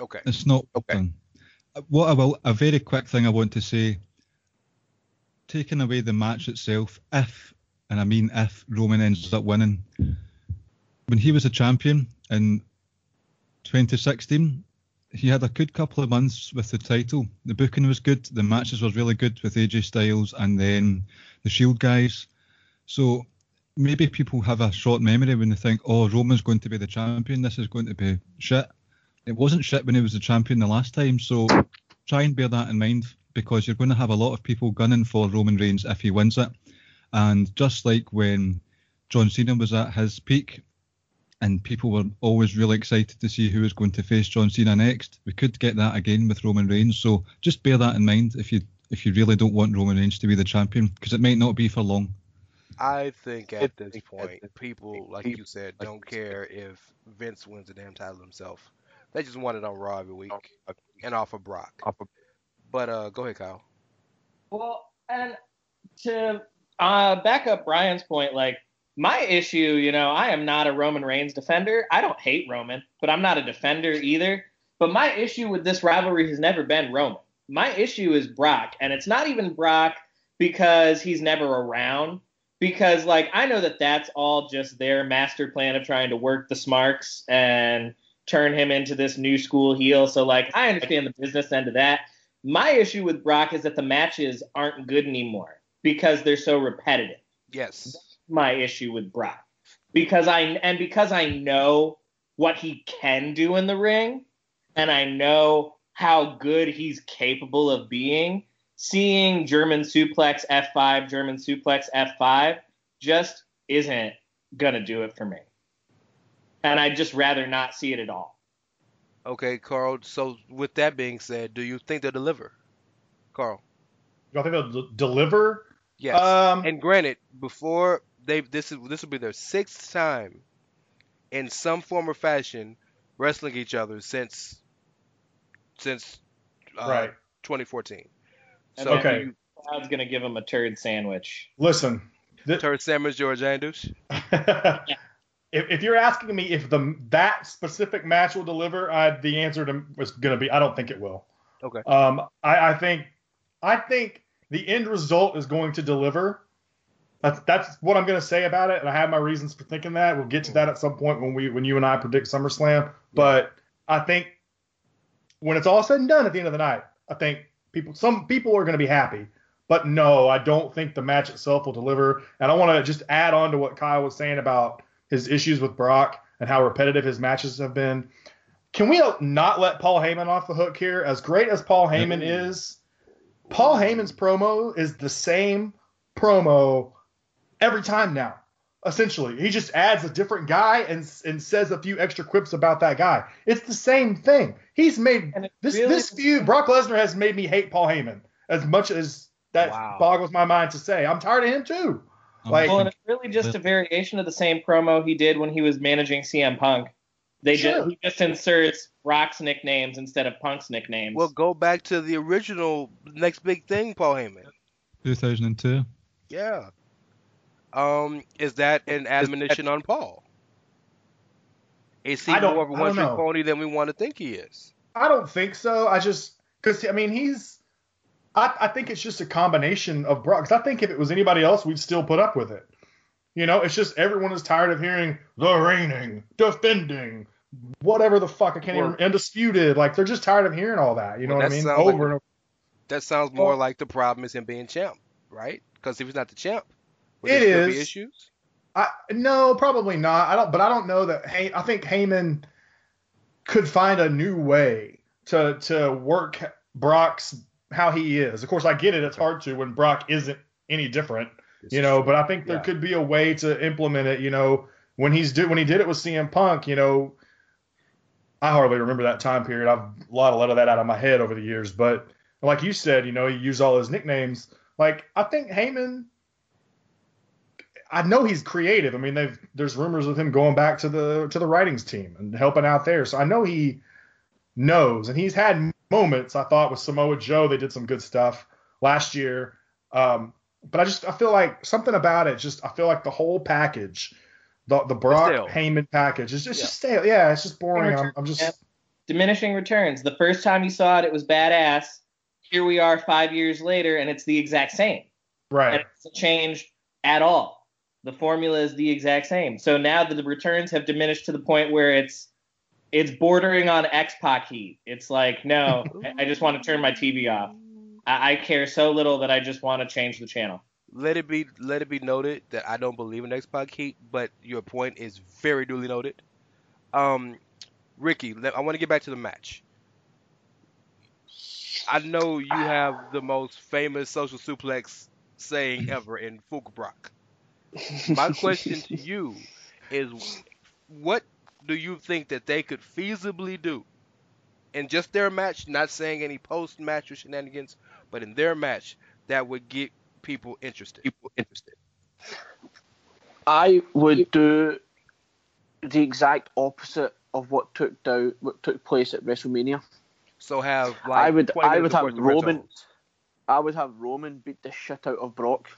Okay. It's not Okay. done. Uh, What I will, a very quick thing I want to say, taking away the match itself, if, and I mean if, Roman ends up winning, when he was a champion in 2016, he had a good couple of months with the title. The booking was good. The matches was really good with AJ Styles and then the Shield guys. So maybe people have a short memory when they think, oh, Roman's going to be the champion. This is going to be shit. It wasn't shit when he was the champion the last time. So try and bear that in mind because you're going to have a lot of people gunning for Roman Reigns if he wins it. And just like when John Cena was at his peak, and people were always really excited to see who was going to face John Cena next. We could get that again with Roman Reigns, so just bear that in mind if you if you really don't want Roman Reigns to be the champion, because it might not be for long. I think at this point, people, like you said, don't care if Vince wins the damn title himself. They just want it on Raw every week and off of Brock. But uh, go ahead, Kyle. Well, and to uh, back up Brian's point, like my issue, you know, I am not a Roman Reigns defender. I don't hate Roman, but I'm not a defender either. But my issue with this rivalry has never been Roman. My issue is Brock, and it's not even Brock because he's never around. Because like I know that that's all just their master plan of trying to work the Smarks and turn him into this new school heel. So like I understand the business end of that. My issue with Brock is that the matches aren't good anymore because they're so repetitive. Yes my issue with Brock because I and because I know what he can do in the ring and I know how good he's capable of being. Seeing German suplex F5, German suplex F5 just isn't gonna do it for me. And I'd just rather not see it at all. Okay, Karl. So with that being said, do you think they'll deliver, Karl? You think they'll d- deliver? Yes. Um, and granted, before they this is this will be their sixth time in some form or fashion wrestling each other since since uh, right 2014. And so okay, Cloud's gonna give him a turd sandwich. Listen, th- turd sandwich, George Andrews. if, if you're asking me if the that specific match will deliver, I, the answer to was gonna be I don't think it will. Okay. Um, I, I think I think the end result is going to deliver that's that's what I'm gonna say about it, and I have my reasons for thinking that. We'll get to that at some point when we when you and I predict SummerSlam. But I think when it's all said and done at the end of the night, I think people some people are gonna be happy. But no, I don't think the match itself will deliver. And I want to just add on to what Kyle was saying about his issues with Brock and how repetitive his matches have been. Can we not let Paul Heyman off the hook here? As great as Paul Heyman is, Paul Heyman's promo is the same promo every time now. Essentially, he just adds a different guy and and says a few extra quips about that guy. It's the same thing. He's made this really this feud. Brock Lesnar has made me hate Paul Heyman as much as that wow. boggles my mind to say. I'm tired of him too. Um, like, well, and it's really just a variation of the same promo he did when he was managing CM Punk. They sure. just he just inserts Brock's nicknames instead of Punk's nicknames. Well, go back to the original next big thing, Paul Heyman. 2002. Yeah um, is that an admonition on Paul? Is he more of a one trick pony than we want to think he is? I don't think so. I just because I mean he's. I, I think it's just a combination of Brock. Because I think if it was anybody else, we'd still put up with it. You know, it's just everyone is tired of hearing the reigning, defending, whatever the fuck I can't well, even undisputed. Like they're just tired of hearing all that. You know what I mean? Over like, and over. That sounds more well, like the problem is him being champ, right? Because if he's not the champ, would it is. issues? I, no, probably not. I don't, but I don't know that. Hey, I think Heyman could find a new way to to work Brock's how he is. Of course, I get it. It's hard to when Brock isn't any different, you know. But I think there yeah. could be a way to implement it. You know, when he's do when he did it with CM Punk, you know, I hardly remember that time period. I've a lot of let of that out of my head over the years. But like you said, you know, he used all his nicknames. Like I think Heyman I know he's creative. I mean, there's rumors of him going back to the to the writings team and helping out there. So I know he knows, and he's had moments. I thought with Samoa Joe, they did some good stuff last year. Um, but I just I feel like something about it. Just I feel like the whole package, the the Brock Heyman package is just yeah. just stale. Yeah, it's just boring. I'm, I'm, just diminishing returns. The first time you saw it, it was badass. Here we are five years later, and it's the exact same. Right. And it hasn't changed at all the formula is the exact same. So now the returns have diminished to the point where it's it's bordering on X Pac heat. It's like, no, I- just want to turn my TV off. I, I care so little that I just want to change the channel. Let it be let it be noted that I don't believe in X Pac heat, but your point is very duly noted. Um, Ricky, I want to get back to the match. I know you have the most famous social suplex saying ever in Brock. My question to you is what do you think that they could feasibly do in just their match, not saying any post match or shenanigans, but in their match that would get people interested? People interested. I would do the exact opposite of what took down what took place at WrestleMania. So have like I would I would have worth of red Roman. I would have Roman beat the shit out of Brock.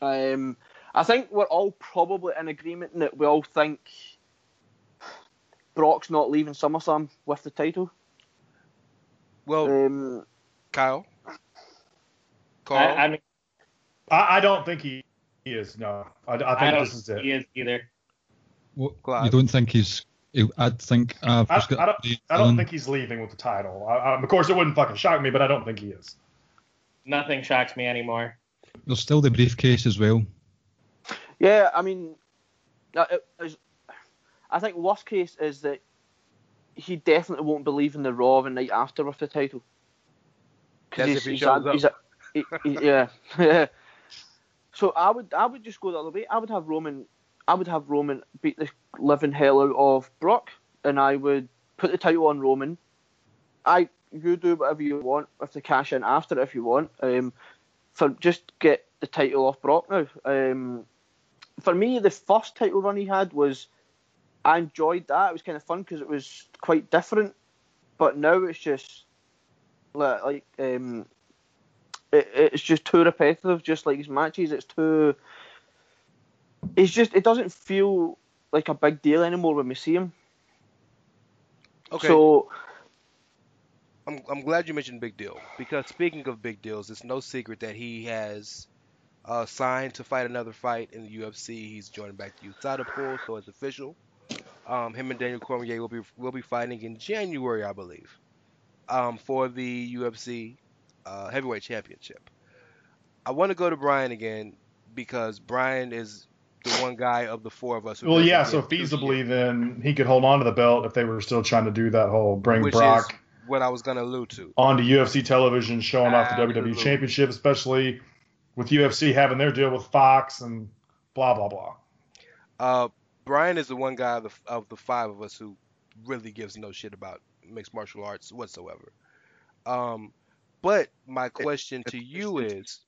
Um, I think we're all probably in agreement in that we all think Brock's not leaving SummerSlam with the title. Well, Um, Kyle. Karl. I, I mean, I, I don't think he, he is. No, I, I think I don't this is it. he is either. What, Clive. you don't think he's? I think I've I. I don't. I don't think he's leaving with the title. I, I, of course, it wouldn't fucking shock me, but I don't think he is. Nothing shocks me anymore. There's still the briefcase as well. yeah, I mean, uh, it- I think worst case is that he definitely won't believe in the Raw the night after with the title. 'Cause That's if he he's shows a- up. a- he- he- yeah. so I would I would just go the other way. I would have Roman I would have Roman beat the living hell out of Brock, and I would put the title on Roman. I you do whatever you want with the cash in after if you want. Um, for just get the title off Brock now. Um, for me, the first title run he had was I enjoyed that. It was kind of fun because it was quite different. But now it's just like, like um, it, it's just too repetitive. Just like his matches, it's too. It's just it doesn't feel like a big deal anymore when we see him. okay. So I'm, I'm glad you mentioned Big Deal because speaking of big deals, it's no secret that he has uh, signed to fight another fight in the UFC. He's joining back the USADA pool, so it's official. Um, him and Daniel Cormier will be will be fighting in January, I believe, um, for the UFC uh, Heavyweight Championship. I want to go to Brian again because Brian is the one guy of the four of us. Well, yeah. So feasibly, then he could hold on to the belt if they were still trying to do that whole bring which Brock is what I was gonna allude to. On onto UFC television, showing off the WWE Championship, especially with UFC having their deal with Fox and blah blah blah. Uh, Brian is the one guy of the, of the five of us who really gives no shit about mixed martial arts whatsoever. Um, but my question to you is,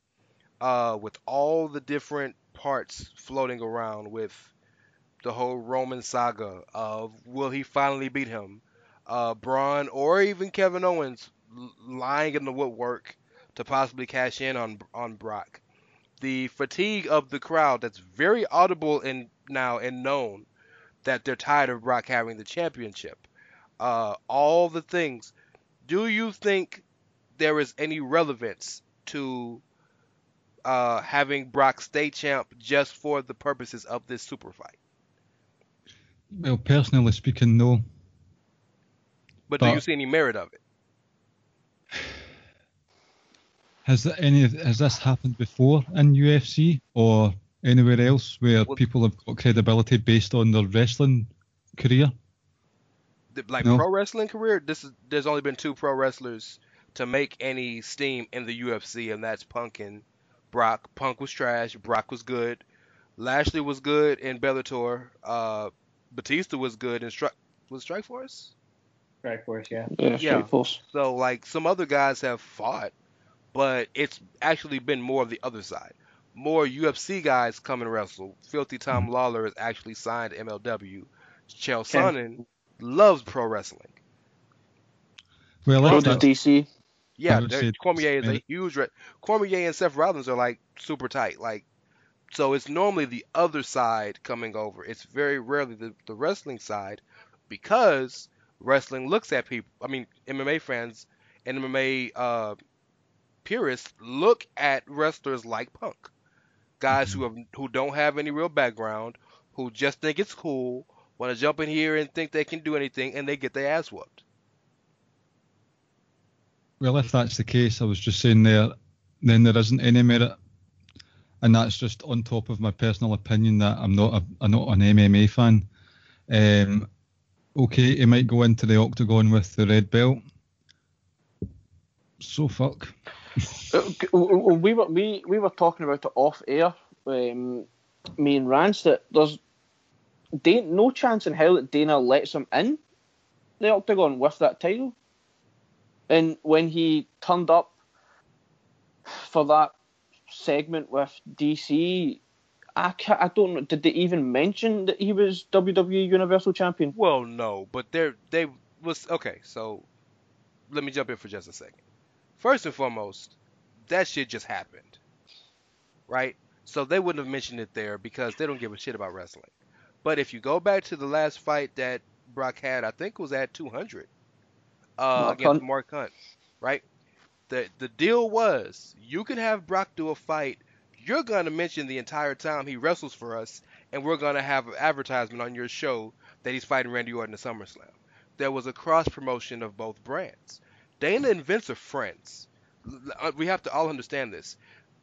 uh, with all the different parts floating around with the whole Roman saga of will he finally beat him, uh, Braun or even Kevin Owens lying in the woodwork to possibly cash in on on Brock the fatigue of the crowd that's very audible and now and known that they're tired of Brock having the championship. Uh, all the things. Do you think there is any relevance to uh, having Brock stay champ just for the purposes of this super fight? Well, personally speaking, no. But do you see any merit of it? Has there any has this happened before in UFC or anywhere else where Well- people have got credibility based on their wrestling career? Like No. pro wrestling career, this is there's only been two pro wrestlers to make any steam in the UFC, and that's Punk and Brock. Punk was trash. Brock was good. Lashley was good in Bellator. Uh, Batista was good in Strike. Was Strike Force? Strike Force, yeah. yeah, Yeah. Strikeforce. So like some other guys have fought, but it's actually been more of the other side. More UFC guys come and wrestle. Filthy Tom mm-hmm. Lawler is actually signed to MLW. Chael Ken- Sonnen loves pro wrestling. Well, So if does that's, DC. Yeah, would they're- Cormier is a huge. Re- Cormier and Seth Rollins are like super tight. Like, so it's normally the other side coming over. It's very rarely the, the wrestling side because wrestling looks at people. I mean, MMA fans and MMA uh, purists look at wrestlers like Punk, guys who have who don't have any real background, who just think it's cool, want to jump in here and think they can do anything, and they get their ass whooped. Well, if that's the case, I was just saying there, then there isn't any merit, and that's just on top of my personal opinion that I'm not a, I'm not an MMA fan. Um, okay, he might go into the octagon with the red belt. So fuck. Uh, we were we, we were talking about it off air, um, me and Rance, that there's no chance in hell that Dana lets him in the octagon with that title. And when he turned up for that segment with DC, I, ca I don't know. Did they even mention that he was WWE Universal Champion? Well, no, but they're they was okay. So let me jump in for just a second. First and foremost, that shit just happened, right? So they wouldn't have mentioned it there because they don't give a shit about wrestling. But if you go back to the last fight that Brock had, I think it was at 200 uh, Mark against Hunt. Mark Hunt, right? The the deal was you can have Brock do a fight. You're gonna mention the entire time he wrestles for us, and we're gonna have an advertisement on your show that he's fighting Randy Orton at SummerSlam. There was a cross promotion of both brands. Dana and Vince are friends. Uh, We have to all understand this.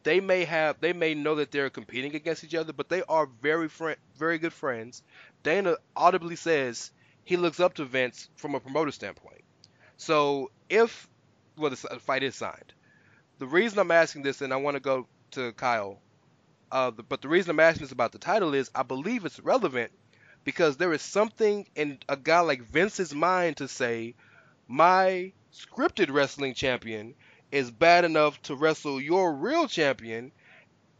They may have, they may know that they're competing against each other, but they are very friend, very good friends. Dana audibly says he looks up to Vince from a promoter standpoint. So if, well, the fight is signed. The reason I'm asking this, and I want to go to Kyle, uh, the, but the reason I'm asking this about the title is I believe it's relevant because there is something in a guy like Vince's mind to say, my scripted wrestling champion is bad enough to wrestle your real champion,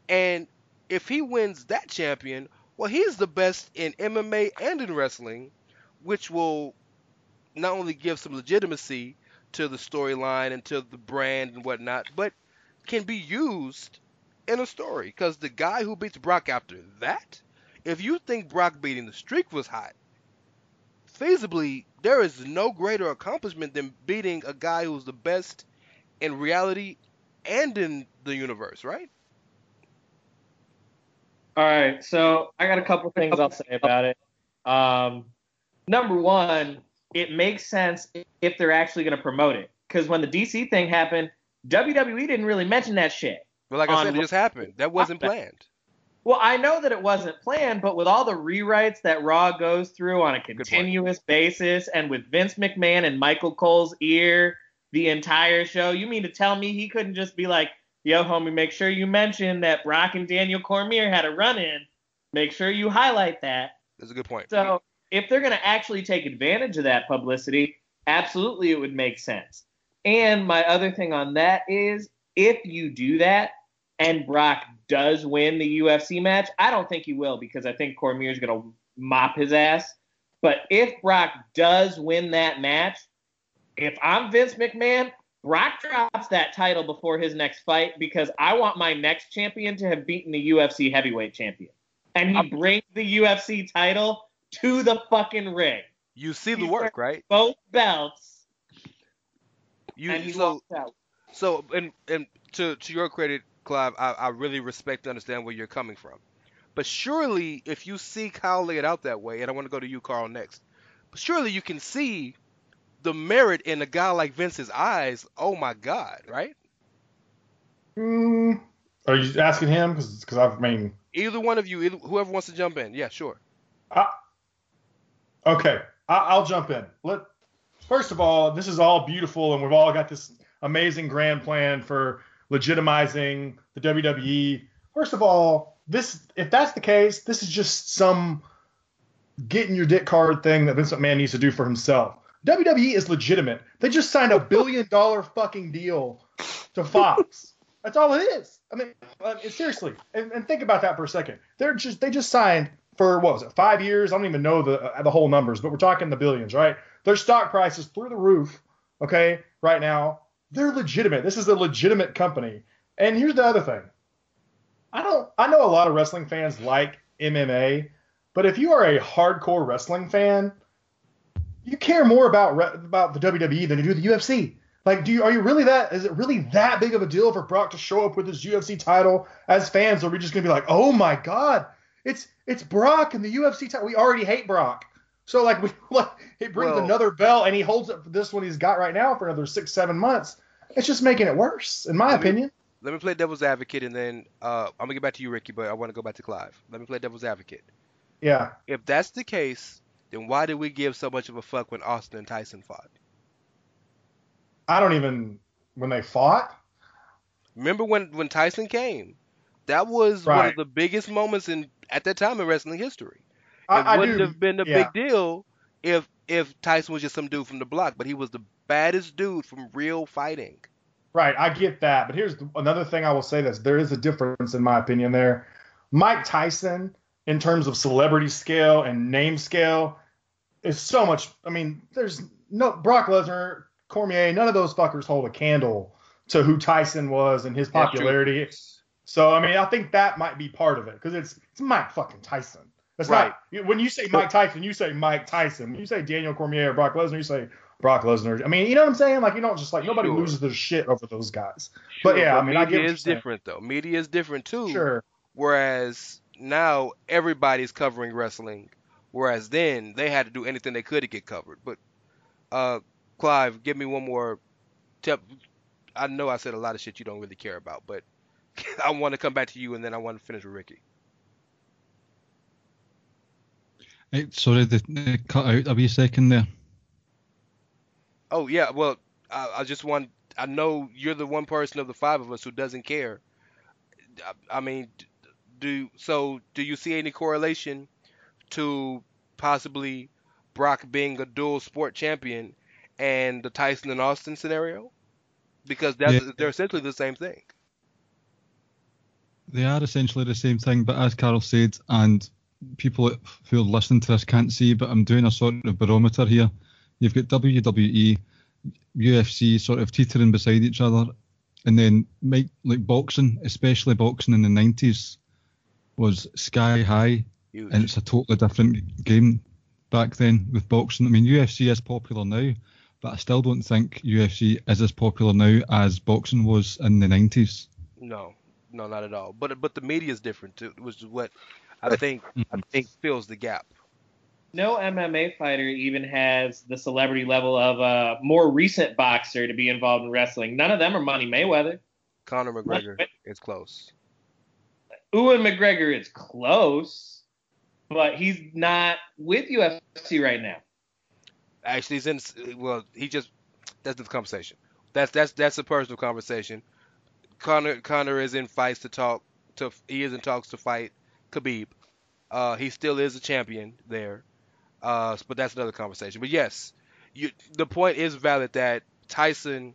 and if he wins that champion, well, he's the best in MMA and in wrestling, which will not only give some legitimacy to the storyline and to the brand and whatnot, but can be used in a story. Because the guy who beats Brock after that, if you think Brock beating the streak was hot, feasibly, there is no greater accomplishment than beating a guy who's the best in reality and in the universe, right? All right, so I got a couple things I'll say about it. Um, number one, it makes sense if they're actually going to promote it. Because when the DC thing happened, WWE didn't really mention that shit. But like I said, it just happened. That wasn't planned. Well, I know that it wasn't planned, but with all the rewrites that Raw goes through on a continuous basis, and with Vince McMahon and Michael Cole's ear the entire show, you mean to tell me he couldn't just be like, "Yo, homie, make sure you mention that Brock and Daniel Cormier had a run-in. Make sure you highlight that." That's a good point. So if they're going to actually take advantage of that publicity, absolutely it would make sense. And my other thing on that is if you do that and Brock does win the UFC match, I don't think he will because I think Cormier is going to mop his ass. But if Brock does win that match, if I'm Vince McMahon, Brock drops that title before his next fight because I want my next champion to have beaten the UFC heavyweight champion. And he brings the UFC title to the fucking ring. You see the He's work, right? Both belts. You and he so walks out. So and and to to your credit, Clive, I, I really respect and understand where you're coming from. But surely, if you see Kyle lay it out that way, and I want to go to you, Karl, next. But surely you can see the merit in a guy like Vince's eyes. Oh my God, right? Mm, are you asking him? Because I mean, Either one of you, either, whoever wants to jump in, yeah, sure. I, okay, I, I'll jump in. Let first of all, this is all beautiful, and we've all got this amazing grand plan for legitimizing the WWE. First of all, this if that's the case, this is just some getting your dick card thing that Vince McMahon needs to do for himself. WWE is legitimate. They just signed a billion dollar fucking deal to Fox. That's all it is. I mean, uh, seriously, and, and think about that for a second. They're just they just signed for what was it, five years? I don't even know the uh, the whole numbers, but we're talking the billions, right? Their stock price is through the roof. Okay, right now they're legitimate. This is a legitimate company. And here's the other thing. I don't. I know a lot of wrestling fans like MMA, but if you are a hardcore wrestling fan, you care more about about the WWE than you do the UFC. Like, do you are you really that? Is it really that big of a deal for Brock to show up with his UFC title? As fans, are we just gonna be like, oh my god, it's it's Brock and the UFC title? We already hate Brock. So like we like he brings Well- another belt and he holds it for this one he's got right now for another six seven months. It's just making it worse, in my Let me- opinion. Let me play devil's advocate, and then uh, I'm gonna get back to you, Ricky. But I want to go back to Clive. Let me play devil's advocate. Yeah. If that's the case, then why did we give so much of a fuck when Austin and Tyson fought? I don't even when they fought. Remember when when Tyson came? That was one of the biggest moments in at that time in wrestling history. It I, wouldn't have been a yeah. big deal if if Tyson was just some dude from the block, but he was the baddest dude from real fighting. Right, I get that, but here's another thing I will say: this there is a difference, in my opinion. There, Mike Tyson, in terms of celebrity scale and name scale, is so much. I mean, there's no Brock Lesnar, Cormier, none of those fuckers hold a candle to who Tyson was and his popularity. So, I mean, I think that might be part of it because it's it's Mike fucking Tyson. It's Right. not when you say Mike Tyson, you say Mike Tyson. When you say Daniel Cormier or Brock Lesnar, you say Brock Lesnar. I mean, you know what I'm saying? Like, you don't just like nobody Sure. loses their shit over those guys. But yeah, I mean, I get media what you're is different though. Media is different too. Sure. Whereas now everybody's covering wrestling, whereas then they had to do anything they could to get covered. But uh, Clive, give me one more tip. I know I said a lot of shit you don't really care about, but I want to come back to you and then I want to finish with Ricky. Right, sorry, they, they cut out a wee second there. Oh yeah, well I, I just want. I know you're the one person of the five of us who doesn't care. I, I mean, do so? Do you see any correlation to possibly Brock being a dual sport champion and the Tyson and Austin scenario? Because that's Yeah. they're essentially the same thing. They are essentially the same thing, but as Carol said, and people who are listening to this can't see, but I'm doing a sort of barometer here. You've got WWE, UFC sort of teetering beside each other, and then like boxing, especially boxing in the 90s, was sky high, Huge. and it's a totally different game back then with boxing. I mean, UFC is popular now, but I still don't think UFC is as popular now as boxing was in the 90s. No, no, not at all. But but the media is different too, which is what I think I mm-hmm. think fills the gap. No MMA fighter even has the celebrity level of a more recent boxer to be involved in wrestling. None of them are Money Mayweather. Conor McGregor is close. Ewan McGregor is close, but he's not with UFC right now. Actually, he's in. Well, he just that's the conversation. That's that's that's a personal conversation. Conor Conor is in fights to talk to. He is in talks to fight Khabib. Uh, he still is a champion there. Uh, but that's another conversation. But yes, you the point is valid that Tyson,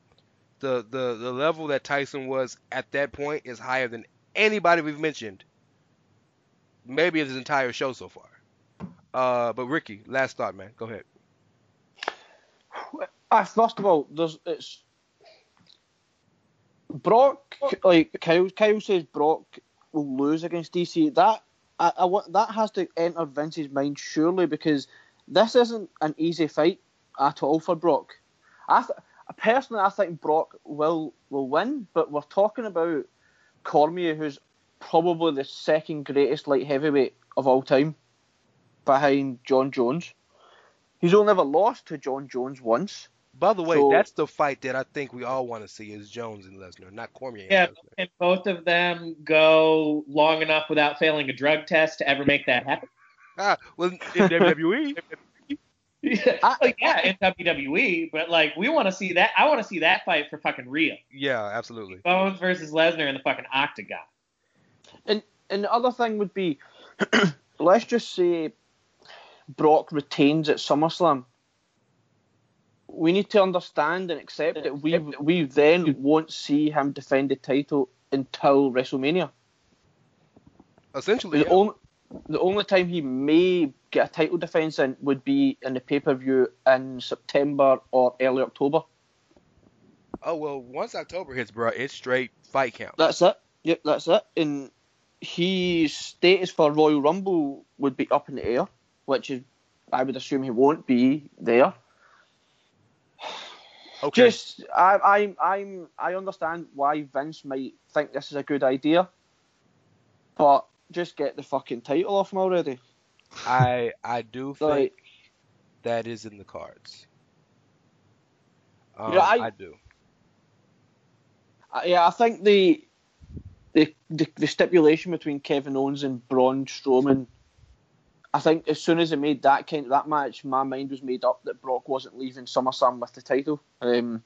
the the the level that Tyson was at that point is higher than anybody we've mentioned. Maybe this entire show so far. Uh, but Ricky, last thought, man. Go ahead. Ah, first of all, there's it's Brock. Like Kyle, Kyle says, Brock will lose against DC. That I, I that has to enter Vince's mind surely because this isn't an easy fight at all for Brock. I th- personally, I think Brock will will win, but we're talking about Cormier, who's probably the second greatest light heavyweight of all time, behind Jon Jones. He's only ever lost to Jon Jones once. By the way, So- that's the fight that I think we all want to see is Jones and Lesnar, not Cormier. Yeah, and, can both of them go long enough without failing a drug test to ever make that happen? Ah, well, in WWE, yeah, like, yeah, in WWE, but like we want to see that. I want to see that fight for fucking real. yeah, absolutely. Bones versus Lesnar in the fucking octagon. And and the other thing would be, let's just say Brock retains at SummerSlam. We need to understand and accept that we we then won't see him defend the title until WrestleMania. Essentially, The yeah. only the only time he may get a title defense in would be in the pay per view in September or early October. oh well, once October hits, bro, it's straight fight count. That's it. Yep, that's it. And his status for Royal Rumble would be up in the air, which is, I would assume he won't be there. Okay. Just, I, I'm, I'm, I understand why Vince might think this is a good idea, but just get the fucking title off him already. I I do think Like, that is in the cards. Um, Yeah, I- I do. Uh, yeah, I think the, the the the stipulation between Kevin Owens and Braun Strowman. I think as soon as they made that kind that match, my mind was made up that Brock wasn't leaving SummerSlam with the title. Um,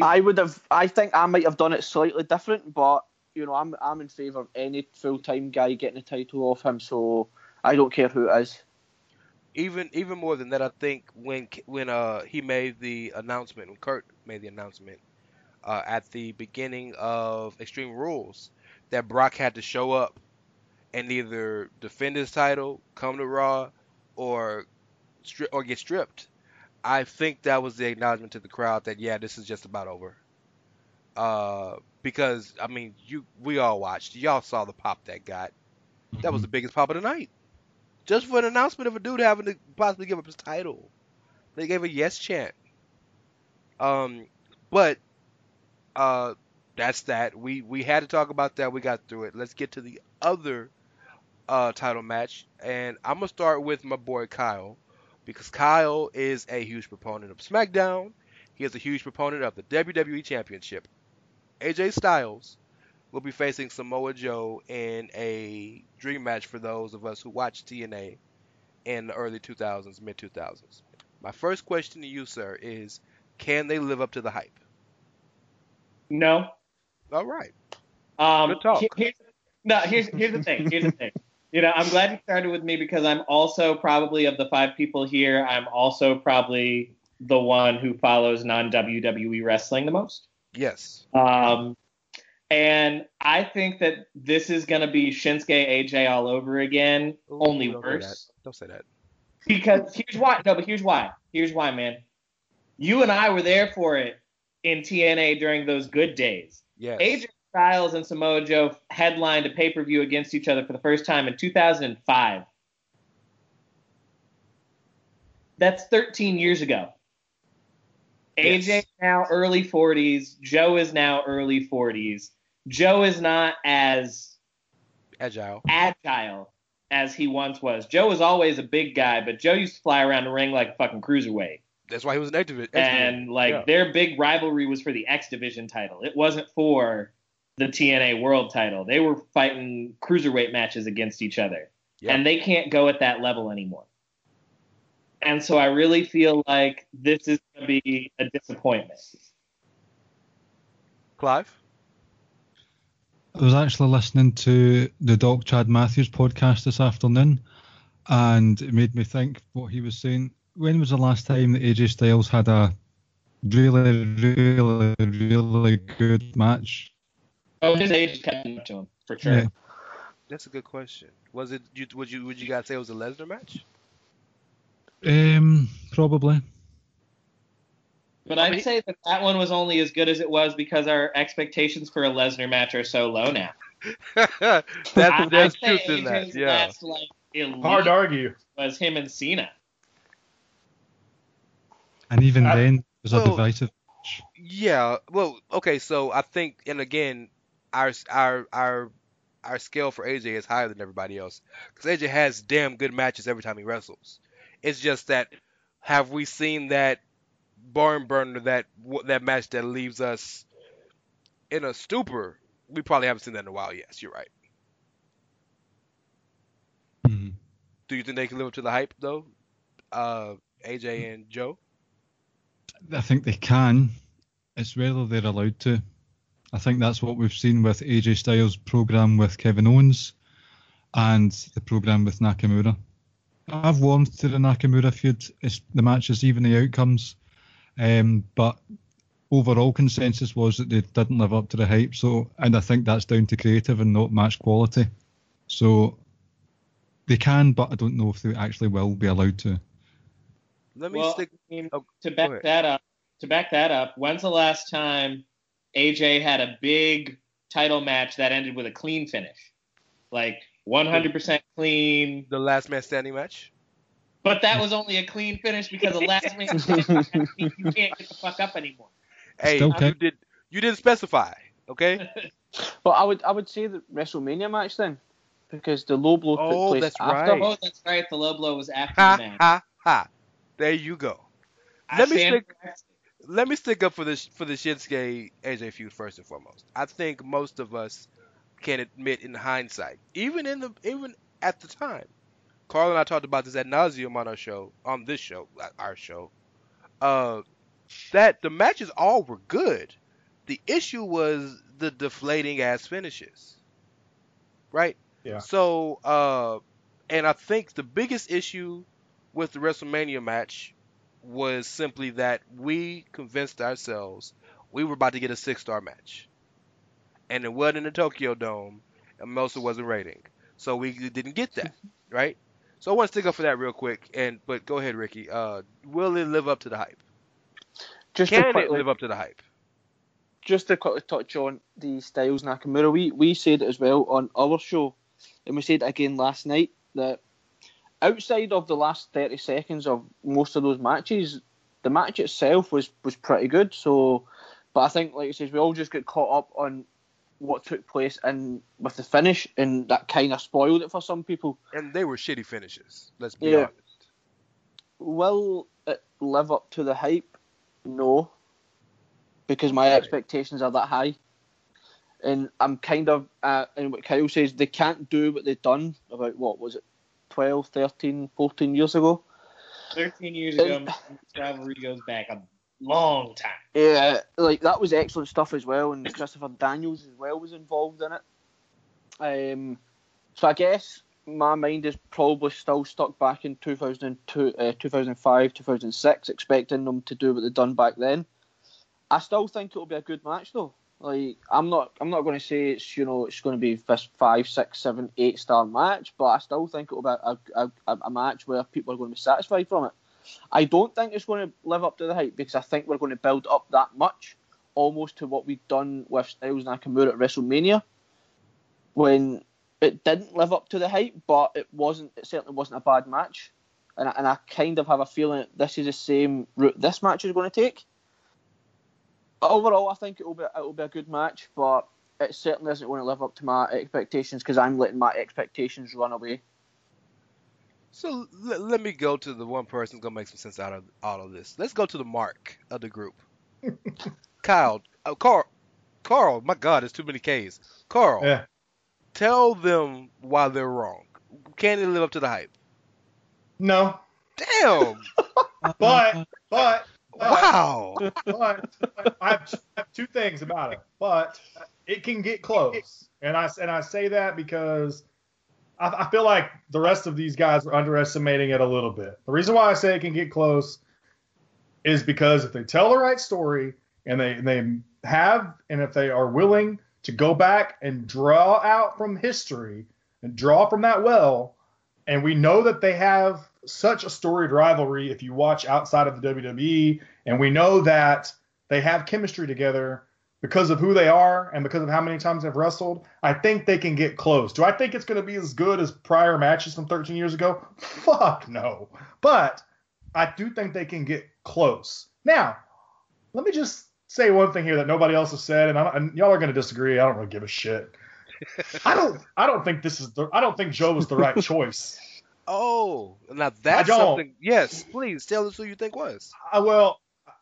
I would have. I think I might have done it slightly different, but you know, I'm I'm in favour of any full time guy getting the title off him. So I don't care who it is. even even more than that, I think when when uh he made the announcement, when Kurt made the announcement uh, at the beginning of Extreme Rules, that Brock had to show up and either defend his title, come to Raw, or stri- or get stripped. I think that was the acknowledgement to the crowd that yeah, this is just about over. Uh, because I mean, you we all watched, y'all saw the pop that got. That was the biggest pop of the night. Just for an announcement of a dude having to possibly give up his title. They gave a yes chant. Um, but uh, that's that. We we had to talk about that. We got through it. Let's get to the other uh title match, and I'm gonna start with my boy Kyle because Kyle is a huge proponent of SmackDown. He is a huge proponent of the WWE Championship. AJ Styles will be facing Samoa Joe in a dream match for those of us who watched TNA in the early 2000s, mid 2000s. My first question to you, sir, is can they live up to the hype? No. All right. Um, Good talk. no, here's here's the thing. Here's the thing. You know, I'm glad you started with me because I'm also probably of the five people here. I'm also probably the one who follows non WWE wrestling the most. Yes. Um, and I think that this is going to be Shinsuke AJ all over again, Ooh, only don't worse. that. Don't say that. Because here's why. No, but here's why. Here's why, man. You and I were there for it in TNA during those good days. Yes. AJ Styles and Samoa Joe headlined a pay per view against each other for the first time in 2005. That's 13 years ago. AJ Yes. is now early 40s. Joe is now early 40s. Joe is not as Agile. agile as he once was. Joe was always a big guy, but Joe used to fly around the ring like a fucking cruiserweight. That's why he was an activist. And like Yeah. their big rivalry was for the X Division title. It wasn't for the TNA World title. They were fighting cruiserweight matches against each other. Yeah. And they can't go at that level anymore. And so I really feel like this is going to be a disappointment. Clive? I was actually listening to the Doc Chad Matthews podcast this afternoon, and it made me think what he was saying. When was the last time that AJ Styles had a really, really, really good match? Oh, his age is catching up to him for sure. Yeah. That's a good question. Was it you would you would you guys say it was a Lesnar match? Um, probably. But I'd say that that one was only as good as it was because our expectations for a Lesnar match are so low now. that's I- there's I'd truth in that. Yeah. last like Hard to argue. was him and Cena. And even I- then, it was a Well- divisive. match. Yeah. Well, okay. So I think, and again, our our our our scale for AJ is higher than everybody else because AJ has damn good matches every time he wrestles. It's just that have we seen that barn burner that that match that leaves us in a stupor? We probably haven't seen that in a while. Yes, you're right. Mhm. Do you think they can live up to the hype though? Uh, AJ and Joe. I think they can. It's whether they're allowed to. I think that's what we've seen with AJ Styles' program with Kevin Owens and the program with Nakamura. I've warmed to the Nakamura feud. It's the matches, even the outcomes. Um, but overall consensus was that they didn't live up to the hype. So, and I think that's down to creative and not match quality. So they can, but I don't know if they actually will be allowed to. Let me Well, stick. I mean, Oh, to back that up, to back that up, when's the last time AJ had a big title match that ended with a clean finish? Like 100% clean, The last man standing match. but that was only a clean finish because the last man standing you can't get the fuck up anymore. Hey, Still you did you didn't specify, okay? well, I would I would say the WrestleMania match then, because the low blow took Oh, place that's after. right. Oh, that's right. The low blow was after the ha match. ha Ha! There you go. I Let me stand stick- Let me stick up for the for the Shinsuke AJ feud first and foremost. I think most of us can admit in hindsight, even in the even at the time, Karl and I talked about this at nauseum on our show, on this show, uh, our show. Uh, that the matches all were good. The issue was the deflating ass finishes, right? Yeah. So, uh, and I think the biggest issue with the WrestleMania match was simply that we convinced ourselves we were about to get a six star match. And it wasn't in the Tokyo Dome, and it wasn't rating. So we didn't get that, right? So I want to stick up for that real quick. And but go ahead, Ricky. Uh, will it live up to the hype? Just to Can it live up to the hype? just to quickly touch on the Styles Nakamura, we we said it as well on our show, and we said it again last night that outside of the last thirty seconds of most of those matches, the match itself was was pretty good. So, but I think, like I says, we all just get caught up on what took place and with the finish, and that kind of spoiled it for some people. And they were shitty finishes. Let's be Yeah. honest. Will it live up to the hype? No, because my expectations are that high. And I'm kind of, uh, and what Kyle says, they can't do what they've done about, what was it, 12, 13, 14 years ago? 13 years ago, rivalry goes back a long time. Yeah, like that was excellent stuff as well, and Christopher Daniels as well was involved in it. Um, so I guess my mind is probably still stuck back in 2002, uh, 2005, 2006, expecting them to do what they've done back then. I still think it'll be a good match though. Like I'm not, I'm not going to say it's you know it's going to be this five, six, seven, eight star match, but I still think it'll be a, a, a, match where people are going to be satisfied from it. I don't think it's going to live up to the hype because I think we're going to build up that much, almost to what we've done with Styles and Nakamura at WrestleMania, when it didn't live up to the hype, but it wasn't. It certainly wasn't a bad match, and I, and I kind of have a feeling this is the same route this match is going to take. Overall, I think it will be it will be a good match, but it certainly isn't going to live up to my expectations because I'm letting my expectations run away. So let, let me go to the one person who's gonna make some sense out of all of this. Let's go to the mark of the group. Kyle, uh, Karl, Karl. My God, there's too many K's. Karl, Yeah. tell them why they're wrong. Can it live up to the hype? No. Damn! But but wow! but, I, have, I have two things about it. But it can get close, and I and I say that because I, feel like the rest of these guys are underestimating it a little bit. The reason why I say it can get close is because if they tell the right story and they and they have and if they are willing to go back and draw out from history and draw from that well, and we know that they have such a storied rivalry if you watch outside of the WWE, and we know that they have chemistry together because of who they are and because of how many times they've wrestled. I think they can get close. Do I think it's going to be as good as prior matches from 13 years ago? Fuck no. But I do think they can get close. Now, let me just say one thing here that nobody else has said, and, and y'all are going to disagree. I don't really give a shit. I don't. I don't think this is the. I don't think Joe was the right choice. Oh, now that's something. Yes, please tell us who you think was. I, well,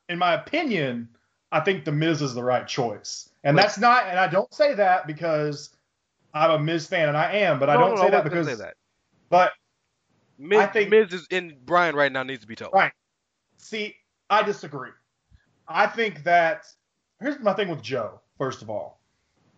in my opinion, I think the Miz is the right choice, and Wait. that's not. And I don't say that because I'm a Miz fan, and I am, but I don't no, say I that because. say that. But Miz, I think- Miz is in Bryan right now needs to be told. Right. see, I disagree. I think that here's my thing with Joe. First of all,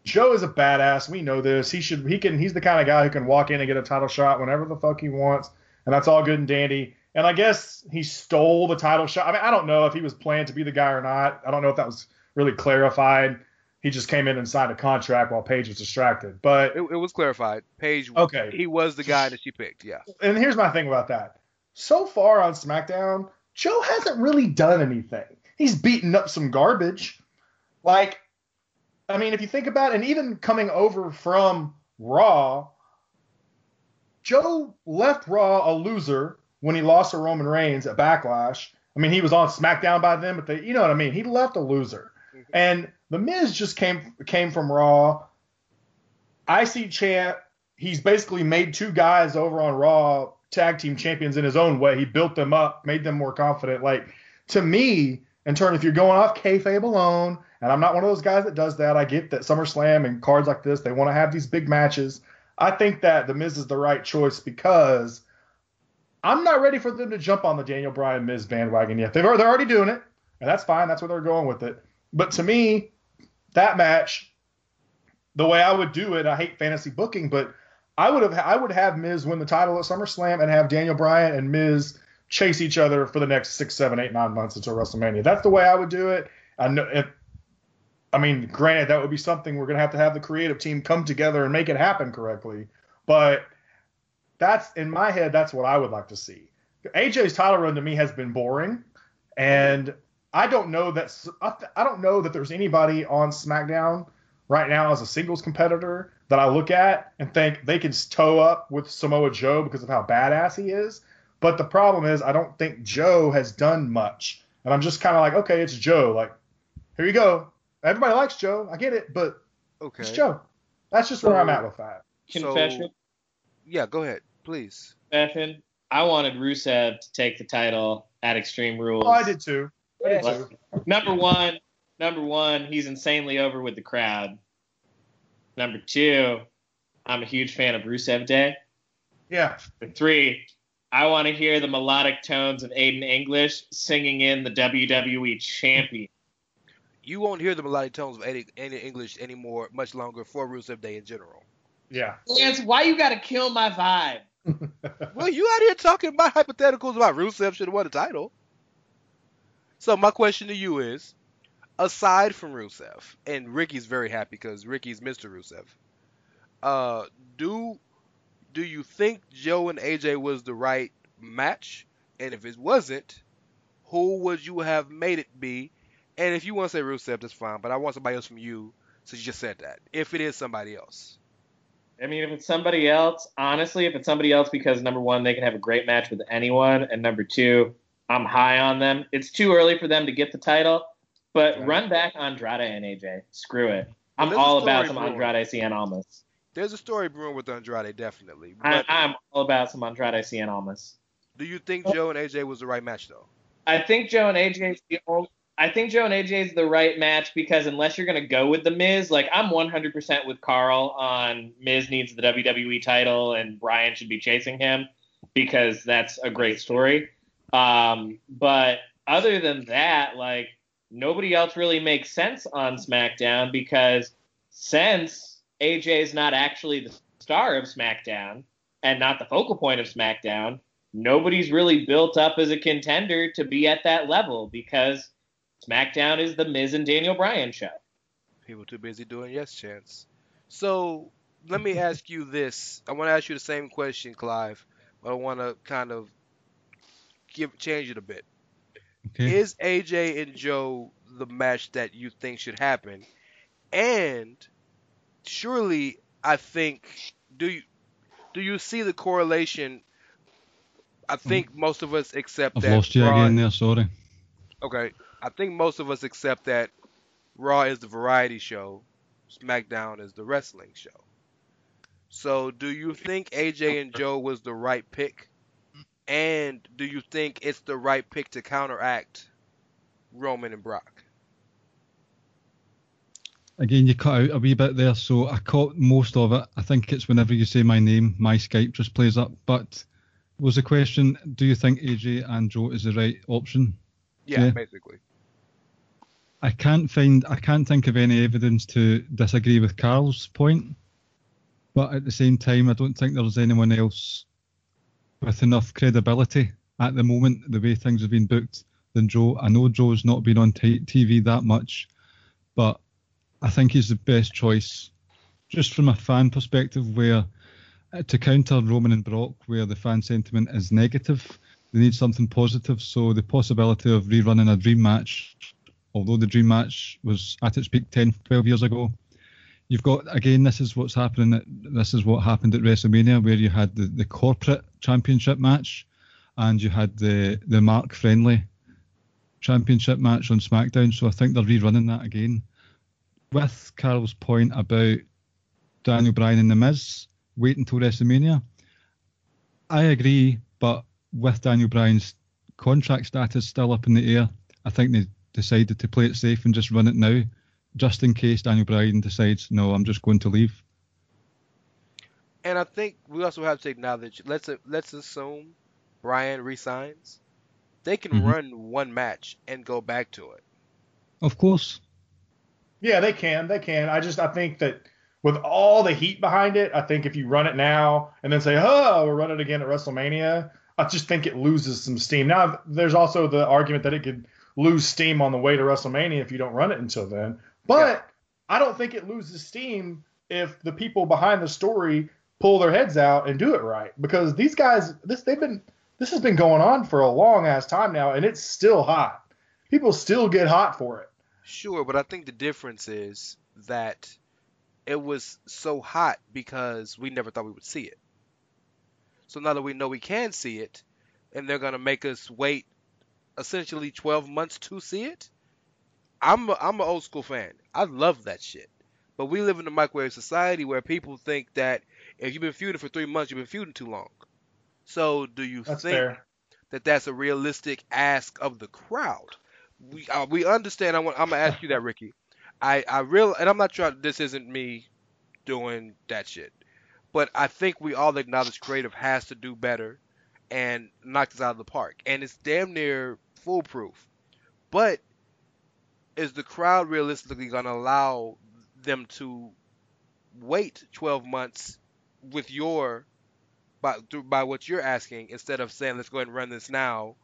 Joe is a badass. We know this. He should. He can. He's the kind of guy who can walk in and get a title shot whenever the fuck he wants, and that's all good and dandy. And I guess he stole the title shot. I mean, I don't know if he was planned to be the guy or not. I don't know if that was really clarified. He just came in and signed a contract while Paige was distracted. But It, it was clarified. Paige, Okay. he was the guy that she picked. Yeah. and here's my thing about that. So far on SmackDown, Joe hasn't really done anything. He's beaten up some garbage. Like, I mean, if you think about it, and even coming over from Raw, Joe left Raw a loser when he lost to Roman Reigns at Backlash. I mean, he was on SmackDown by then, but they, you know what I mean. He left a loser, mm-hmm. and the Miz just came came from Raw. IC champ. He's basically made two guys over on Raw tag team champions in his own way. He built them up, made them more confident. Like to me, in turn, if you're going off kayfabe alone, and I'm not one of those guys that does that. I get that SummerSlam and cards like this, they want to have these big matches. I think that the Miz is the right choice because I'm not ready for them to jump on the Daniel Bryan Miz bandwagon yet. They've they're already doing it, and that's fine. That's where they're going with it. But to me, that match, the way I would do it, I hate fantasy booking, but I would have I would have Miz win the title at SummerSlam and have Daniel Bryan and Miz chase each other for the next six, seven, eight, nine months until WrestleMania. That's the way I would do it. I know if I mean, granted, that would be something we're gonna have to have the creative team come together and make it happen correctly. But that's in my head, that's what I would like to see. AJ's title run to me has been boring, and I don't know that I don't know that there's anybody on SmackDown right now as a singles competitor that I look at and think they can toe up with Samoa Joe because of how badass he is. But the problem is, I don't think Joe has done much. And I'm just kind of like, okay, it's Joe. Like, here you go. Everybody likes Joe. I get it, but Okay. it's Joe. That's just where I'm at with that. Confession. So, yeah, go ahead, please. Confession. I wanted Rusev to take the title at Extreme Rules. Oh, I did too. I did Yeah. too. Number one, number one, he's insanely over with the crowd. Number two, I'm a huge fan of Rusev Day. Yeah. Number three, I want to hear the melodic tones of Aiden English singing in the WWE champion. You won't hear the melodic tones of any, Aiden English anymore, much longer for Rusev Day in general. Yeah. Rance, why you gotta kill my vibe? Well, you out here talking about hypotheticals about Rusev should have won the title. So my question to you is, aside from Rusev, and Ricky's very happy because Ricky's Mr. Rusev. Uh, do do you think Joe and AJ was the right match? And if it wasn't, who would you have made it be? And if you want to say Rusev, that's fine. But I want somebody else from you, since you just said that. If it is somebody else, I mean, if it's somebody else, honestly, if it's somebody else, because number one, they can have a great match with anyone, and number two, I'm high on them. It's too early for them to get the title, but Yeah. run back Andrade and AJ. Screw it. I'm Well, all about some brewing. Andrade Cien Almas. there's a story brewing with Andrade, definitely. I, But I'm all about some Andrade Cien Almas. do you think Joe and AJ was the right match though? I think Joe and AJ is the only. I think Joe and AJ is the right match because unless you're gonna go with the Miz, like I'm 100% with Karl on Miz needs the WWE title and Bryan should be chasing him because that's a great story. Um, but other than that, like nobody else really makes sense on SmackDown because since AJ is not actually the star of SmackDown and not the focal point of SmackDown, nobody's really built up as a contender to be at that level because SmackDown is the Miz and Daniel Bryan show. People too busy doing yes chance. So let me ask you this. I want to ask you the same question, Clive, but I want to kind of give change it a bit. Okay. Is AJ and Joe the match that you think should happen? And surely, I think do you do you see the correlation? I mm-hmm. think most of us accept I've that lost you Raw- again there. Sorry. Okay, I think most of us accept that Raw is the variety show, SmackDown is the wrestling show. So, do you think AJ and Joe was the right pick? And do you think it's the right pick to counteract Roman and Brock? Again, you cut out a wee bit there, so I caught most of it. I think it's whenever you say my name, my Skype just plays up. But was the question, do you think AJ and Joe is the right option? Yeah, Yeah. basically. I can't find, I can't think of any evidence to disagree with Karl's point. But at the same time, I don't think there's anyone else with enough credibility at the moment, the way things have been booked, than Joe. I know Joe's not been on t- TV that much, but I think he's the best choice, just from a fan perspective, where uh, to counter Roman and Brock, where the fan sentiment is negative, they need something positive. So the possibility of rerunning a dream match, although the dream match was at its peak 10, 12 years ago, you've got again. This is what's happening. At, this is what happened at WrestleMania, where you had the, the corporate championship match, and you had the the Mark Friendly championship match on SmackDown. So I think they're rerunning that again. With Karl's point about Daniel Bryan and The Miz, wait until WrestleMania. I agree, but with Daniel Bryan's contract status still up in the air, I think they decided to play it safe and just run it now, just in case Daniel Bryan decides, no, I'm just going to leave. And I think we also have to acknowledge. let's let's assume Bryan resigns, they can Mhm. run one match and go back to it. Of course. Yeah, they can. They can. I just I think that with all the heat behind it, I think if you run it now and then say, "Oh, we'll run it again at WrestleMania," I just think it loses some steam. Now, there's also the argument that it could lose steam on the way to WrestleMania if you don't run it until then. But I don't think it loses steam if the people behind the story pull their heads out and do it right because these guys this they've been this has been going on for a long ass time now and it's still hot. People still get hot for it. Sure, but I think the difference is that it was so hot because we never thought we would see it. So now that we know we can see it, and they're gonna make us wait essentially 12 months to see it, I'm a, I'm an old school fan. I love that shit. But we live in a microwave society where people think that if you've been feuding for three months, you've been feuding too long. So do you That's think fair. that that's a realistic ask of the crowd. We uh, we understand. I want. I'm gonna ask you that, Ricky. I I real and I'm not trying. This isn't me doing that shit, but I think we all acknowledge creative has to do better and knock this out of the park, and it's damn near foolproof. But is the crowd realistically gonna allow them to wait 12 months with your by by what you're asking instead of saying let's go ahead and run this now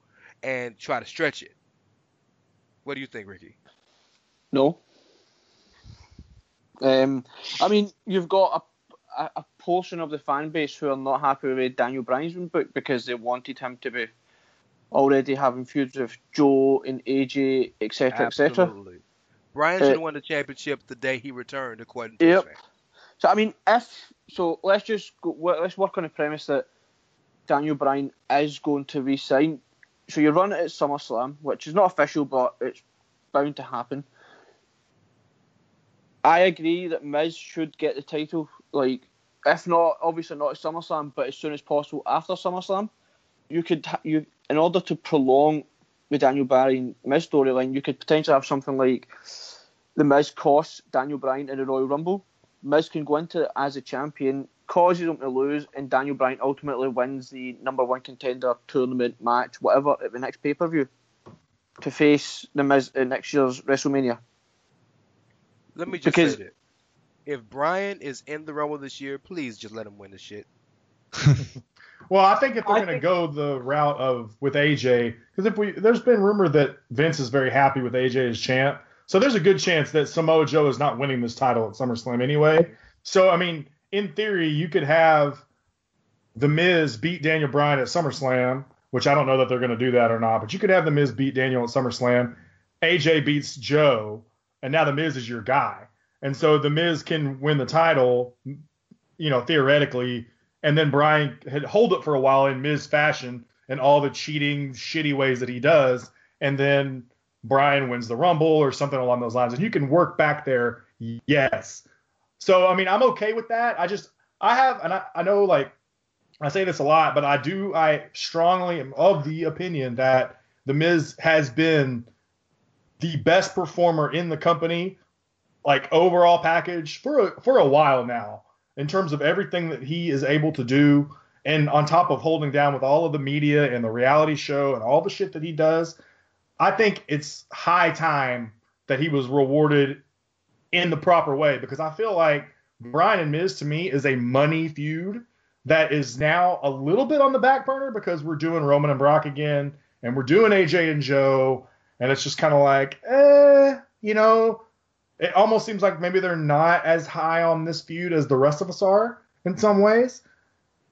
and try to stretch it. What do you think, Ricky? No. Um, I mean, you've got a, a portion of the fan base who are not happy with Daniel Bryan's book because they wanted him to be already having feuds with Joe and AJ, etc., etc. Absolutely. Bryan Uh, won the championship the day he returned, according to Yep. So I mean, if so, let's just go, let's work on the premise that Daniel Bryan is going to resign. So you run it at SummerSlam, which is not official, but it's bound to happen. I agree that Miz should get the title, like if not obviously not at SummerSlam, but as soon as possible after SummerSlam. You could you in order to prolong the Daniel Bryan Miz storyline, you could potentially have something like the Miz costs Daniel Bryan in the Royal Rumble. Miz can go into it as a champion, causes him to lose, and Daniel Bryan ultimately wins the number one contender tournament match, whatever, at the next pay per view to face the Miz at next year's WrestleMania. Let me just Because- say that. If Bryan is in the Rumble this year, please just let him win the shit. Well, I think if they're going to go the route of with AJ, because if we there's been rumor that Vince is very happy with AJ as champ, so there's a good chance that Samoa Joe is not winning this title at SummerSlam anyway. So I mean, in theory, you could have the Miz beat Daniel Bryan at SummerSlam, which I don't know that they're going to do that or not, but you could have the Miz beat Daniel at SummerSlam. AJ beats Joe, and now the Miz is your guy, and so the Miz can win the title, you know, theoretically and then Bryan had hold it for a while in Miz fashion and all the cheating, shitty ways that he does, and then Bryan wins the Rumble or something along those lines, and you can work back there. Yes. So I mean, I'm okay with that. I just I have, and I, I know like I say this a lot, but I do I strongly am of the opinion that the Miz has been the best performer in the company, like overall package for a, for a while now in terms of everything that he is able to do. And on top of holding down with all of the media and the reality show and all the shit that he does i think it's high time that he was rewarded in the proper way. Because i feel like bryan and miz to me is a money feud that is now a little bit on the back burner because we're doing roman and brock again and we're doing aj and joe. And it's just kind of like eh you know it almost seems like maybe they're not as high on this feud as the rest of us are in some ways.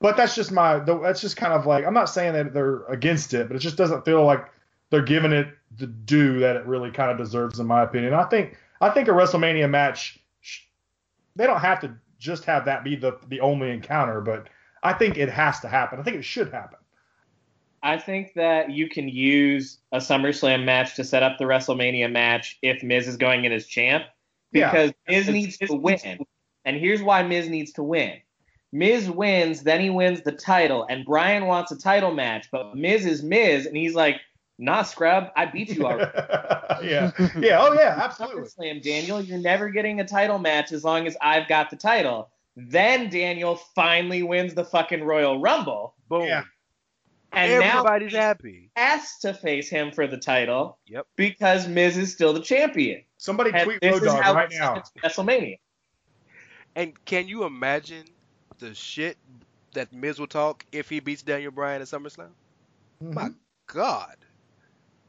But that's just my that's just kind of like I'm not saying that they're against it, but it just doesn't feel like they're giving it the due that it really kind of deserves, in my opinion. I think I think a WrestleMania match they don't have to just have that be the the only encounter, but I think it has to happen. I think it should happen. I think that you can use a SummerSlam match to set up the WrestleMania match if Miz is going in as champ Yeah. because Miz needs to win. And here's why Miz needs to win. Miz wins, then he wins the title, and Bryan wants a title match, but Miz is Miz, and he's like, "Nah, scrub, I beat you already." yeah, yeah, oh yeah, absolutely. SummerSlam, Daniel, you're never getting a title match as long as I've got the title. Then Daniel finally wins the fucking Royal Rumble, Boom. Yeah. And Everybody's now happy. has to face him for the title Yep. because Miz is still the champion. Somebody And tweet Road Dogg right now. WrestleMania. And can you imagine the shit that Miz will talk if he beats Daniel Bryan at SummerSlam? Mm-hmm. My God.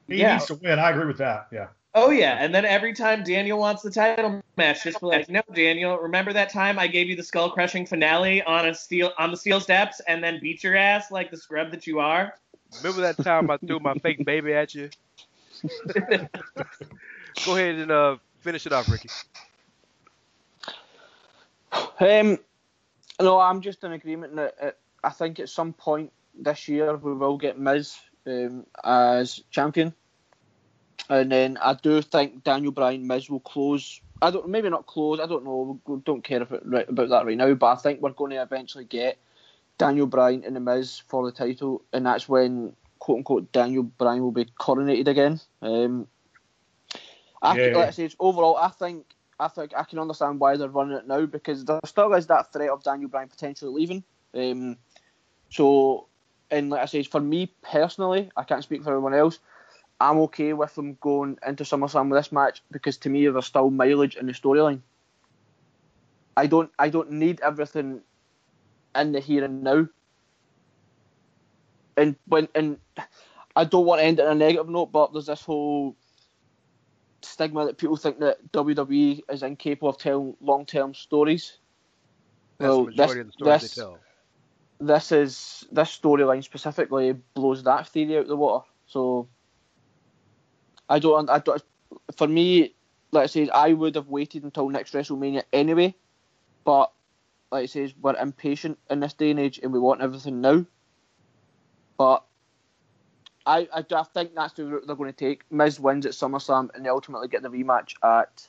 He Yeah. needs to win. I agree with that. Yeah. Oh yeah, and then every time Daniel wants the title match, just be like, "No, Daniel, remember that time I gave you the skull crushing finale on a steel on the steel steps and then beat your ass like the scrub that you are?" Remember that time I threw my fake baby at you? Go ahead and uh, finish it off, Ricky. Um, no, I'm just in agreement that uh, I think at some point this year we will get Miz um, as champion, and then I do think Daniel Bryan Miz will close. I don't maybe not close. I don't know. We don't care if it, right, about that right now. But I think we're going to eventually get Daniel Bryan and the Miz for the title, and that's when quote unquote Daniel Bryan will be coronated again. Um, I Yeah. like I say, overall, I think I think I can understand why they're running it now because there still is that threat of Daniel Bryan potentially leaving. Um, so, and like I say, for me personally, I can't speak for everyone else. I'm okay with them going into SummerSlam with this match because to me there's still mileage in the storyline. I don't I don't need everything in the here and now. And when and I don't want to end it on a negative note, but there's this whole stigma that people think that WWE is incapable of telling long term stories. That's Well, the majority this- of the stories this- they tell. this is this storyline specifically blows that theory out of the water. So I don't, I don't. For me, like I say, I would have waited until next WrestleMania anyway. But like I say, we're impatient in this day and age, and we want everything now. But I, I, I think that's the route they're going to take. Miz wins at SummerSlam, and they ultimately get the rematch at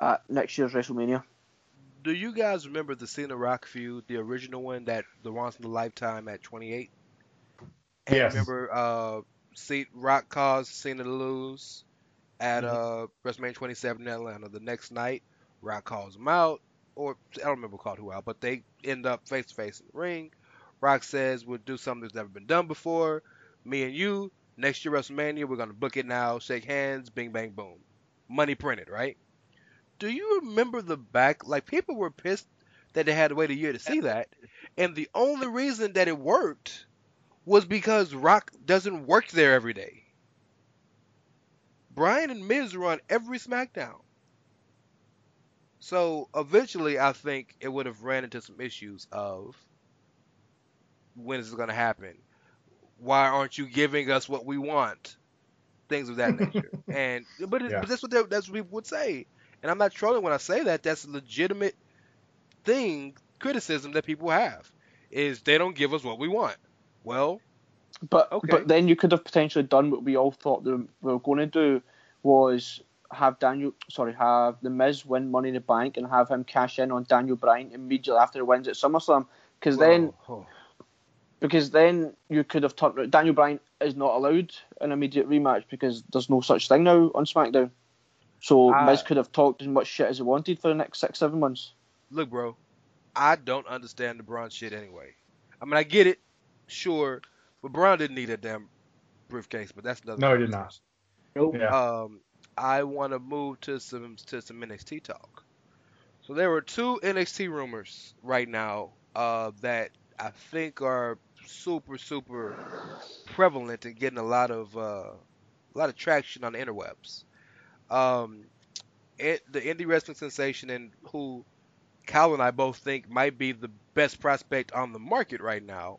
at next year's WrestleMania. Do you guys remember the Cena Rock feud, the original one that the once in a lifetime at 28? And Yes. Remember, uh, C- Rock caused Cena to lose at uh WrestleMania 27 in Atlanta. The next night, Rock calls him out, or I don't remember who called who out, but they end up face to face in the ring. Rock says we'll do something that's never been done before. Me and you, next year WrestleMania, we're gonna book it now. Shake hands, bing bang boom, money printed, right? Do you remember the back? Like people were pissed that they had to wait a year to see that, and the only reason that it worked was because Rock doesn't work there every day. Bryan and Miz run every SmackDown. So eventually, I think it would have ran into some issues of when is it going to happen? Why aren't you giving us what we want? Things of that nature. and but, it, Yeah. but that's what they, that's what people would say. And I'm not trolling when I say that. That's a legitimate thing, criticism that people have is they don't give us what we want. Well, But Okay. but then you could have potentially done what we all thought they were going to do was have Daniel sorry have the Miz win Money in the Bank and have him cash in on Daniel Bryan immediately after he wins at SummerSlam because then oh, because then you could have turned Daniel Bryan is not allowed an immediate rematch because there's no such thing now on SmackDown. So Ah. Miz could have talked as much shit as he wanted for the next six seven months. look, bro, I don't understand the Braun shit anyway. I mean, I get it, sure, but Braun didn't need a damn briefcase. But that's another. No, he did not. Nope. Yeah. Um, I want to move to some to some NXT talk. So there were two NXT rumors right now uh, that I think are super super prevalent and getting a lot of uh, a lot of traction on the interwebs. Um, it, the indie wrestling sensation and who Karl and I both think might be the best prospect on the market right now,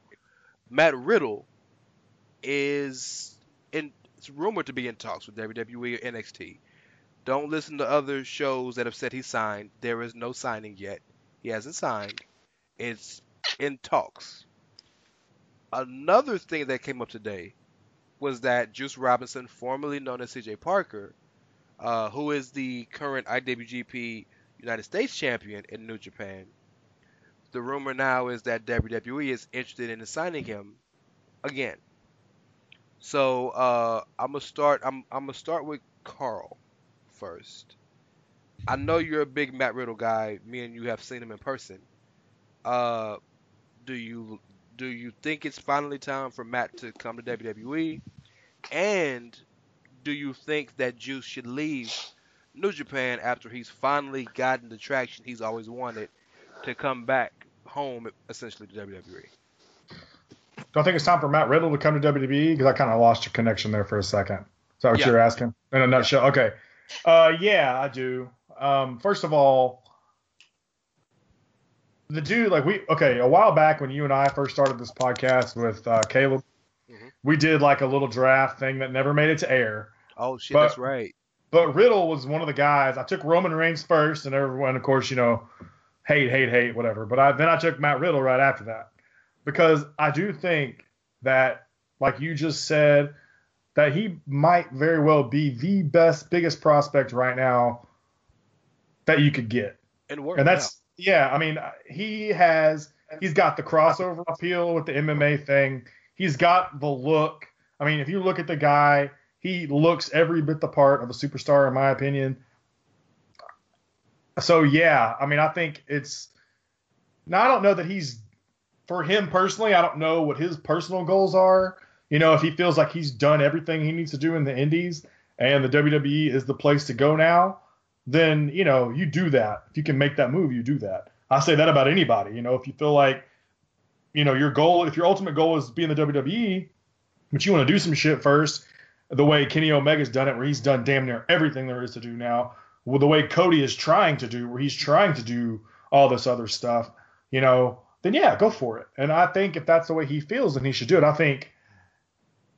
Matt Riddle, is in it's rumored to be in talks with WWE or NXT. Don't listen to other shows that have said he signed. There is no signing yet. He hasn't signed. It's in talks. Another thing that came up today was that Juice Robinson, formerly known as CJ Parker, uh, who is the current IWGP United States champion in New Japan, the rumor now is that WWE is interested in signing him again. So uh, I'm gonna start. I'm I'm gonna start with Karl first. I know you're a big Matt Riddle guy. Me and you have seen him in person. Uh, do you do you think it's finally time for Matt to come to WWE? And do you think that Juice should leave New Japan after he's finally gotten the traction he's always wanted to come back home, essentially to WWE? Don't think it's time for Matt Riddle to come to WWE because I kind of lost your connection there for a second. Is that what Yeah. you're asking? In a nutshell. Okay. Uh, yeah, I do. Um, first of all, the dude, like we, okay, a while back when you and I first started this podcast with uh, Caleb, Mhm. we did like a little draft thing that never made it to air. Oh shit, But- that's right. But Riddle was one of the guys. I took Roman Reigns first, and everyone, of course, you know, hate, hate, hate, whatever. But I, then I took Matt Riddle right after that because I do think that, like you just said, that he might very well be the best, biggest prospect right now that you could get. And. And that's yeah, I mean, he has he's got the crossover appeal with the MMA thing. He's got the look. I mean, if you look at the guy, he looks every bit the part of a superstar in my opinion. So yeah, I mean, I think it's now I don't know that he's for him personally, I don't know what his personal goals are. You know, if he feels like he's done everything he needs to do in the indies and the WWE is the place to go now, then you know you do that. If you can make that move, you do that. I say that about anybody. You know, if you feel like, you know, your goal, if your ultimate goal is being the WWE, but you want to do some shit first, the way Kenny Omega's done it, where he's done damn near everything there is to do now, with the way Cody is trying to do, where he's trying to do all this other stuff, you know, then yeah, go for it. And I think if that's the way he feels, then he should do it. I think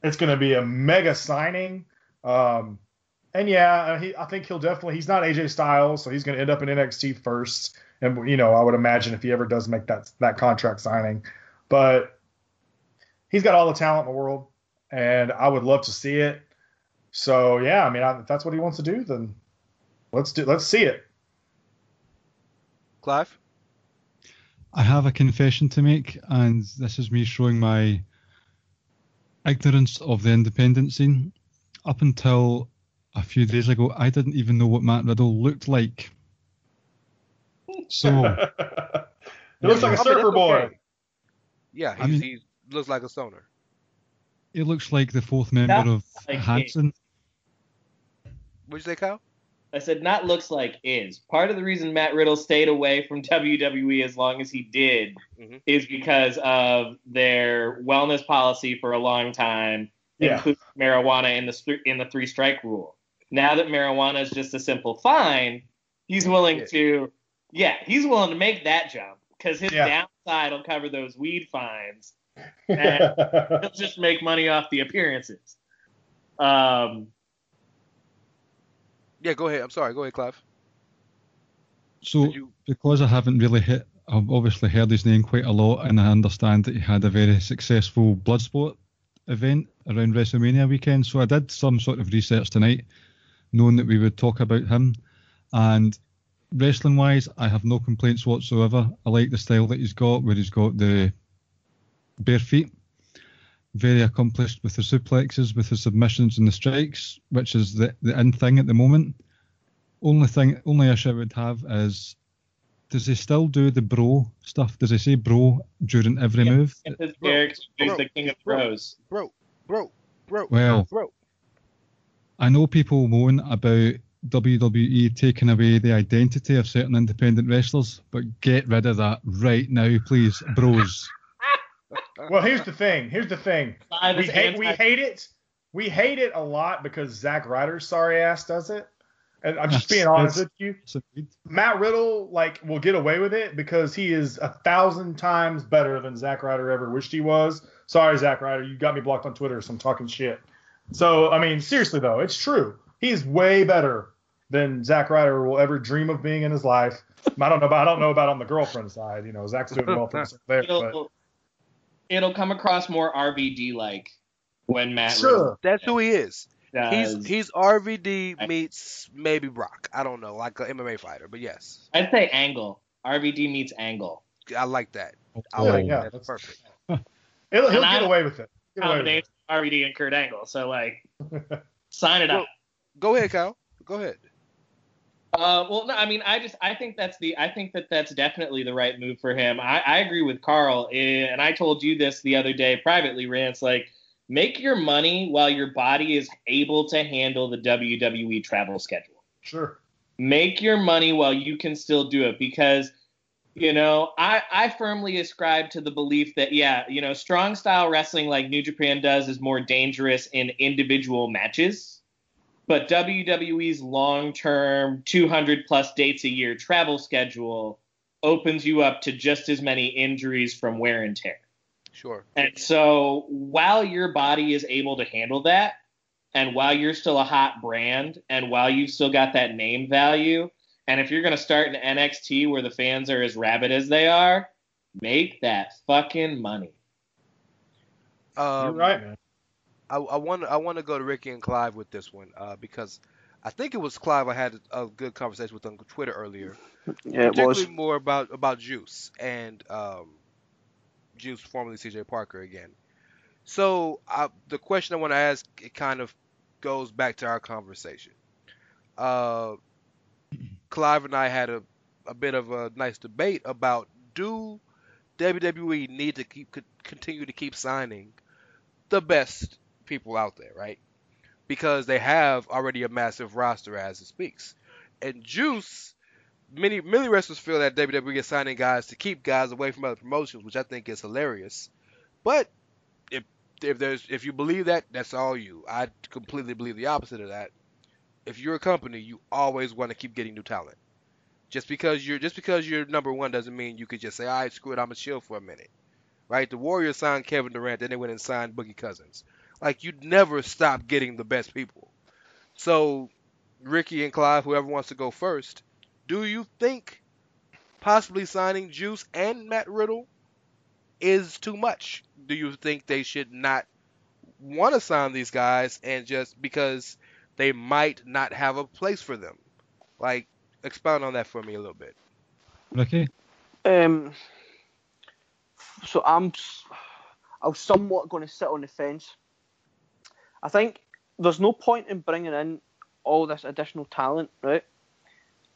it's going to be a mega signing. Um, and yeah, he, I think he'll definitely. He's not AJ Styles, so he's going to end up in NXT first. And you know, I would imagine if he ever does make that that contract signing, but he's got all the talent in the world, and I would love to see it. So yeah, I mean, I, if that's what he wants to do, then let's do. Let's see it. Clive. I have a confession to make, and this is me showing my ignorance of the independent scene. Up until a few days ago, I didn't even know what Matt Riddle looked like. So, it looks like a mean, surfer boy. okay. Yeah, I mean- he looks like a stoner. he looks like the fourth member That's of like Hanson. What'd you say, Kyle? I said not looks like is. Part of the reason Matt Riddle stayed away from WWE as long as he did Mhm. is because of their wellness policy for a long time, Yeah. including marijuana in the in the three strike rule. Now that marijuana is just a simple fine, he's willing Yeah. to, yeah, he's willing to make that jump because his Yeah. downside will cover those weed fines. And he'll just make money off the appearances. Um, Yeah, go ahead. I'm sorry. Go ahead, Clive. So, you? because I haven't really hit, I've obviously heard his name quite a lot, and I understand that he had a very successful Bloodsport event around WrestleMania weekend. So I did some sort of research tonight, knowing that we would talk about him. And wrestling wise, I have no complaints whatsoever. I like the style that he's got, where he's got the bare feet. Very accomplished with the suplexes, with the submissions and the strikes, which is the, the in thing at the moment. Only thing, only issue I would have is, does he still do the bro stuff? Does he say bro during every Yeah. move? because Bro, Derek is bro, the king of bro. Bro, bro, bro, Well, bro. I know people moan about WWE taking away the identity of certain independent wrestlers, but get rid of that right now, please, bros. Well, here's the thing. Here's the thing. We hate we hate it. We hate it a lot because Zack Ryder's sorry ass does it. And I'm just being honest with you. Matt Riddle like will get away with it because he is a thousand times better than Zack Ryder ever wished he was. Sorry, Zack Ryder, you got me blocked on Twitter, so I'm talking shit. So I mean, seriously though, it's true. He's way better than Zack Ryder will ever dream of being in his life. I don't know about I don't know about on the girlfriend side. You know, Zack's doing well for himself there, but it'll, it'll come across more RVD like when Matt sure. That's who he is. Riddle He's he's RVD meets maybe Brock. I don't know, like an MMA fighter, but yes. I'd say Angle. RVD meets Angle. I like that. I like yeah, that. That's that's- perfect. He'll, he'll And I- get away with it. Get away with Combination it. RVD and Kurt Angle. So like, sign it up. Go ahead, Kyle. Go ahead. Uh, well, no, I mean, I just I think that's the I think that that's definitely the right move for him. I, I agree with Karl, eh, and I told you this the other day privately, Rance. Like, make your money while your body is able to handle the WWE travel schedule. Sure. Make your money while you can still do it because. You know, I, I firmly ascribe to the belief that, yeah, you know, strong style wrestling like New Japan does is more dangerous in individual matches but WWE's long-term 200 plus dates a year travel schedule opens you up to just as many injuries from wear and tear. Sure. And so while your body is able to handle that and while you're still a hot brand and while you've still got that name value and if you're going to start an NXT where the fans are as rabid as they are, make that fucking money. Um, You're right, man. I, I want I want to go to Ricky and Clive with this one uh, because I think it was Clive I had a, a good conversation with on Twitter earlier, Yeah, it particularly was. more about about Juice and um, Juice, formerly CJ Parker again. So I, the question I want to ask it kind of goes back to our conversation. Uh, Clive and I had a, a bit of a nice debate about do WWE need to keep continue to keep signing the best people out there, right? Because they have already a massive roster as it speaks. And Juice, many many wrestlers feel that WWE is signing guys to keep guys away from other promotions, which I think is hilarious. But if if there's if you believe that, that's all you. I completely believe the opposite of that. If you're a company, you always want to keep getting new talent. Just because you're just because you're number one doesn't mean you could just say, all right, screw it, I'm a chill for a minute. Right? The Warriors signed Kevin Durant, then they went and signed Boogie Cousins. Like you'd never stop getting the best people. So Ricky and Clive, whoever wants to go first, do you think possibly signing Juice and Matt Riddle is too much? Do you think they should not want to sign these guys and just because they might not have a place for them? Like, expound on that for me a little bit. Ricky? Um, so I'm, s- I'm somewhat going to sit on the fence. I think there's no point in bringing in all this additional talent, right?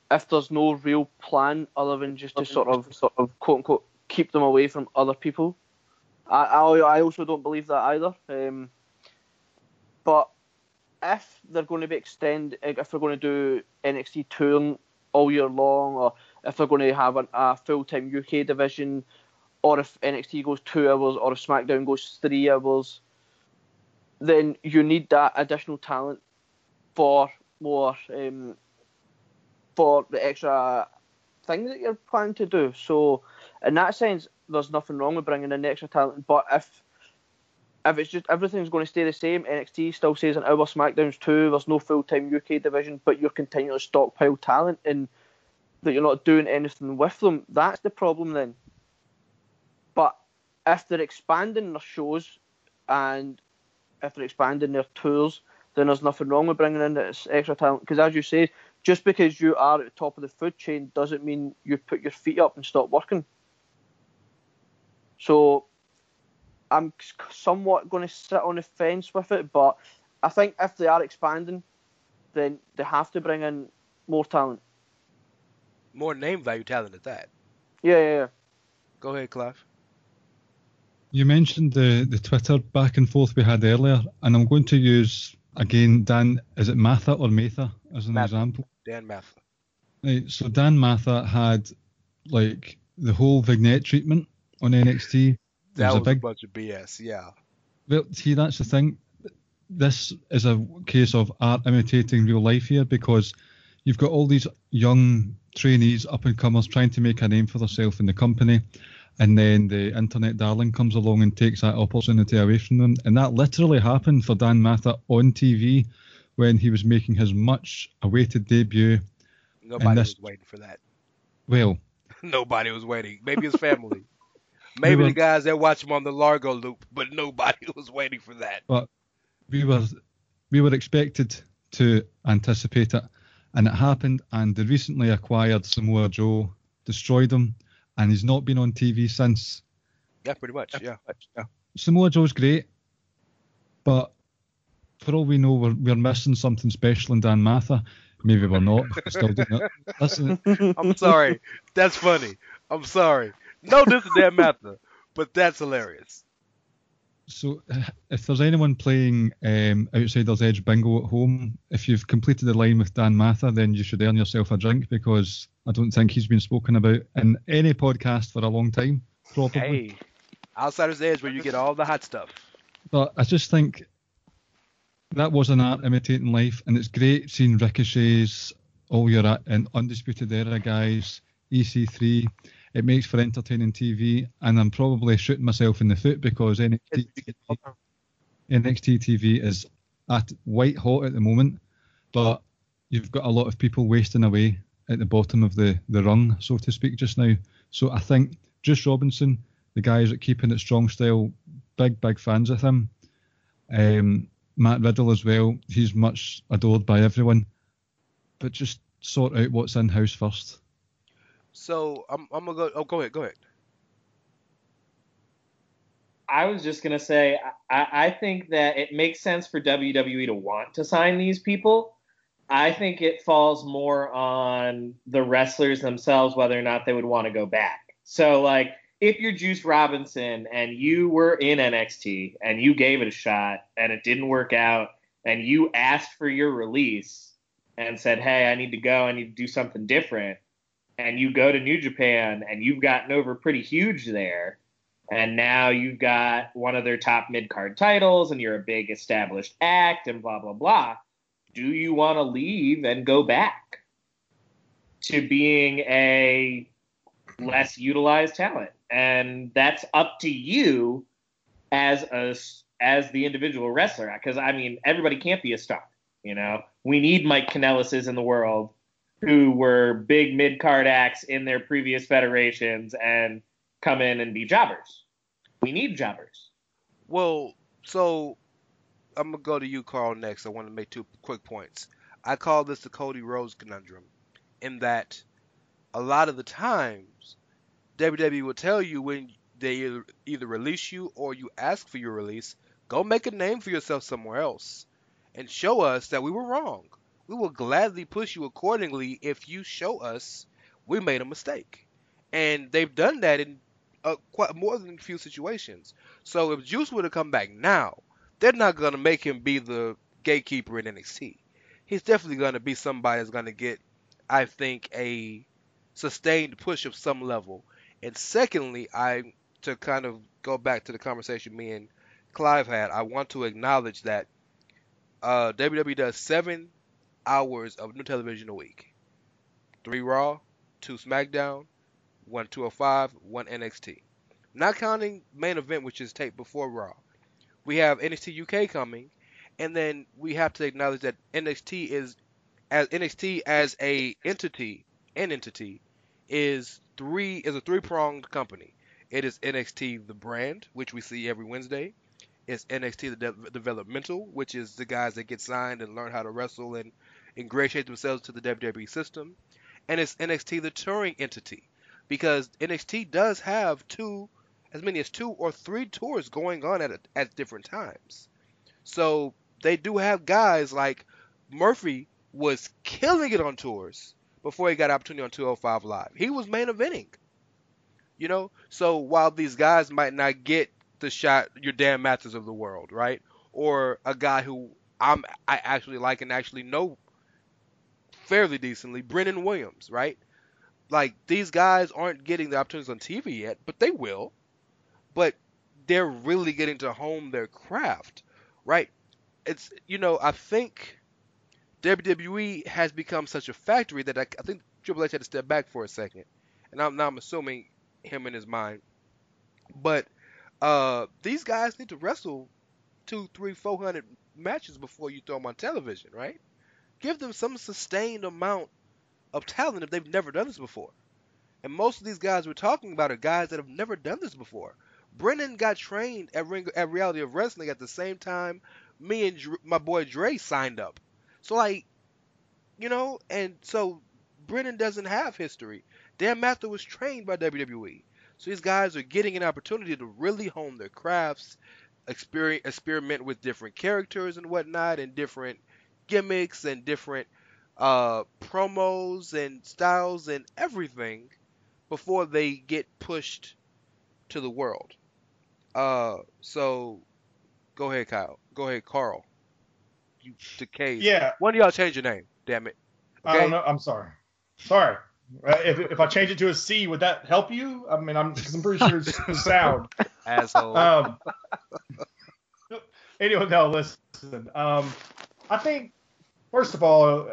If there's no real plan other than just to sort of, sort of quote unquote, keep them away from other people. I, I, I also don't believe that either. Um, but if they're going to be extend, if they're going to do NXT touring all year long, or if they're going to have an, a full-time UK division, or if NXT goes two hours, or if SmackDown goes three hours, then you need that additional talent for more um, for the extra thing that you're planning to do. So, in that sense, there's nothing wrong with bringing in extra talent. But if if it's just everything's going to stay the same, NXT still says an hour, SmackDown's two. There's no full time UK division, but you're continuing to stockpile talent and that you're not doing anything with them. That's the problem then. But if they're expanding their shows and if they're expanding their tours, then there's nothing wrong with bringing in this extra talent. Because as you say, just because you are at the top of the food chain doesn't mean you put your feet up and stop working. So I'm somewhat going to sit on the fence with it, but I think if they are expanding, then they have to bring in more talent. More name value talent at that. Yeah, yeah, yeah. Go ahead, Clive. You mentioned the, the Twitter back and forth we had earlier, and I'm going to use again Dan. Is it Matha or Matha as an Matha. example? Dan Matha. Right, so Dan Matha had like the whole vignette treatment on NXT. That was was a a big. bunch of BS. Yeah. Well, see, that's the thing. This is a case of art imitating real life here because you've got all these young trainees, up and comers, trying to make a name for themselves in the company, and then the internet darling comes along and takes that opportunity away from them. And that literally happened for Dan Matha on TV when he was making his much awaited debut. Nobody this- was waiting for that. Well, Nobody was waiting. Maybe his family. Maybe were- the guys that watch him on the Largo loop, but nobody was waiting for that. But we were we were expected to anticipate it, and it happened. And the recently acquired Samoa Joe destroyed him, and he's not been on TV since. Yeah, pretty much. Yeah. Samoa Joe's great, but for all we know, we're, we're missing something special in Dan Matha. Maybe we're not. We're still doing it. Listen, I'm sorry. That's funny. I'm sorry. No, this is Dan Matha, but that's hilarious. So if there's anyone playing um, Outsiders Edge Bingo at home, if you've completed the line with Dan Mather, then you should earn yourself a drink because I don't think he's been spoken about in any podcast for a long time, probably. Hey, Outsiders Edge, where you get all the hot stuff. But I just think that was an art imitating life, and it's great seeing Ricochet's, all your uh, and Undisputed Era guys, EC3. It makes for entertaining TV, and I'm probably shooting myself in the foot because NXT, NXT TV is at white hot at the moment, but you've got a lot of people wasting away at the bottom of the, the rung, so to speak, just now. So I think Juice Robinson, the guys at Keeping It Strong Style, big, big fans of him. Um, Matt Riddle as well, he's much adored by everyone. But just sort out what's in house first. So I'm, I'm gonna go. Oh, go ahead. Go ahead. I was just gonna say, I, I think that it makes sense for WWE to want to sign these people. I think it falls more on the wrestlers themselves whether or not they would want to go back. So, like, if you're Juice Robinson and you were in NXT and you gave it a shot and it didn't work out and you asked for your release and said, "Hey, I need to go. I need to do something different," and you go to New Japan and you've gotten over pretty huge there and now you've got one of their top mid card titles and you're a big established act and blah blah blah do you want to leave and go back to being a less utilized talent? And that's up to you as a as the individual wrestler because i mean everybody can't be a star you know? We need mike Kanellis's in the world who were big mid card acts in their previous federations and come in and be jobbers. We need jobbers. Well, so I'm gonna go to you, Karl. Next, I want to make two quick points. I call this the Cody Rhodes conundrum, in that a lot of the times WWE will tell you when they either release you or you ask for your release, go make a name for yourself somewhere else, and show us that we were wrong. We will gladly push you accordingly if you show us we made a mistake. And they've done that in uh, quite more than a few situations. So if Juice were to come back now, they're not gonna make him be the gatekeeper in NXT. He's definitely gonna be somebody that's gonna get, I think, a sustained push of some level. And secondly, I to kind of go back to the conversation me and Clive had, I want to acknowledge that uh, WWE does seven hours of new television a week. Three Raw, two SmackDown, one 205, one NXT. Not counting main event, which is taped before Raw. We have NXT UK coming, and then we have to acknowledge that NXT is as NXT as a entity, an entity, is three is a three pronged company. It is NXT the brand, which we see every Wednesday. It's NXT the de- developmental, which is the guys that get signed and learn how to wrestle and ingratiate themselves to the WWE system. And it's NXT the touring entity, because NXT does have two, as many as two or three tours going on at a, at different times. So they do have guys like Murphy was killing it on tours before he got opportunity on 205 Live. He was main eventing. You know, so while these guys might not get the shot, your Dan Mathers of the world, right? Or a guy who I'm I actually like and actually know fairly decently, Brennan Williams, right? Like these guys aren't getting the opportunities on TV yet, but they will. But they're really getting to hone their craft, right? It's you know I think WWE has become such a factory that I, I think Triple H had to step back for a second, and I'm now I'm assuming him in his mind, but uh, these guys need to wrestle two, three, four hundred matches before you throw them on television, right? Give them some sustained amount of talent if they've never done this before. And most of these guys we're talking about are guys that have never done this before. Brennan got trained at Ring at Reality of Wrestling at the same time me and Dr- my boy Dre signed up. So like, you know, and so Brennan doesn't have history. Dan Mather was trained by WWE. So these guys are getting an opportunity to really hone their crafts, experiment with different characters and whatnot, and different gimmicks and different uh, promos and styles and everything before they get pushed to the world. Uh, so go ahead, Kyle. Go ahead, Karl. You decayed. Yeah, When do y'all change your name. Damn it. I don't know. I'm sorry. Sorry. Uh, if, if I change it to a C, would that help you? I mean, I'm because I'm pretty sure it's sound. Asshole. Um, anyway, no, listen. Um, I think first of all,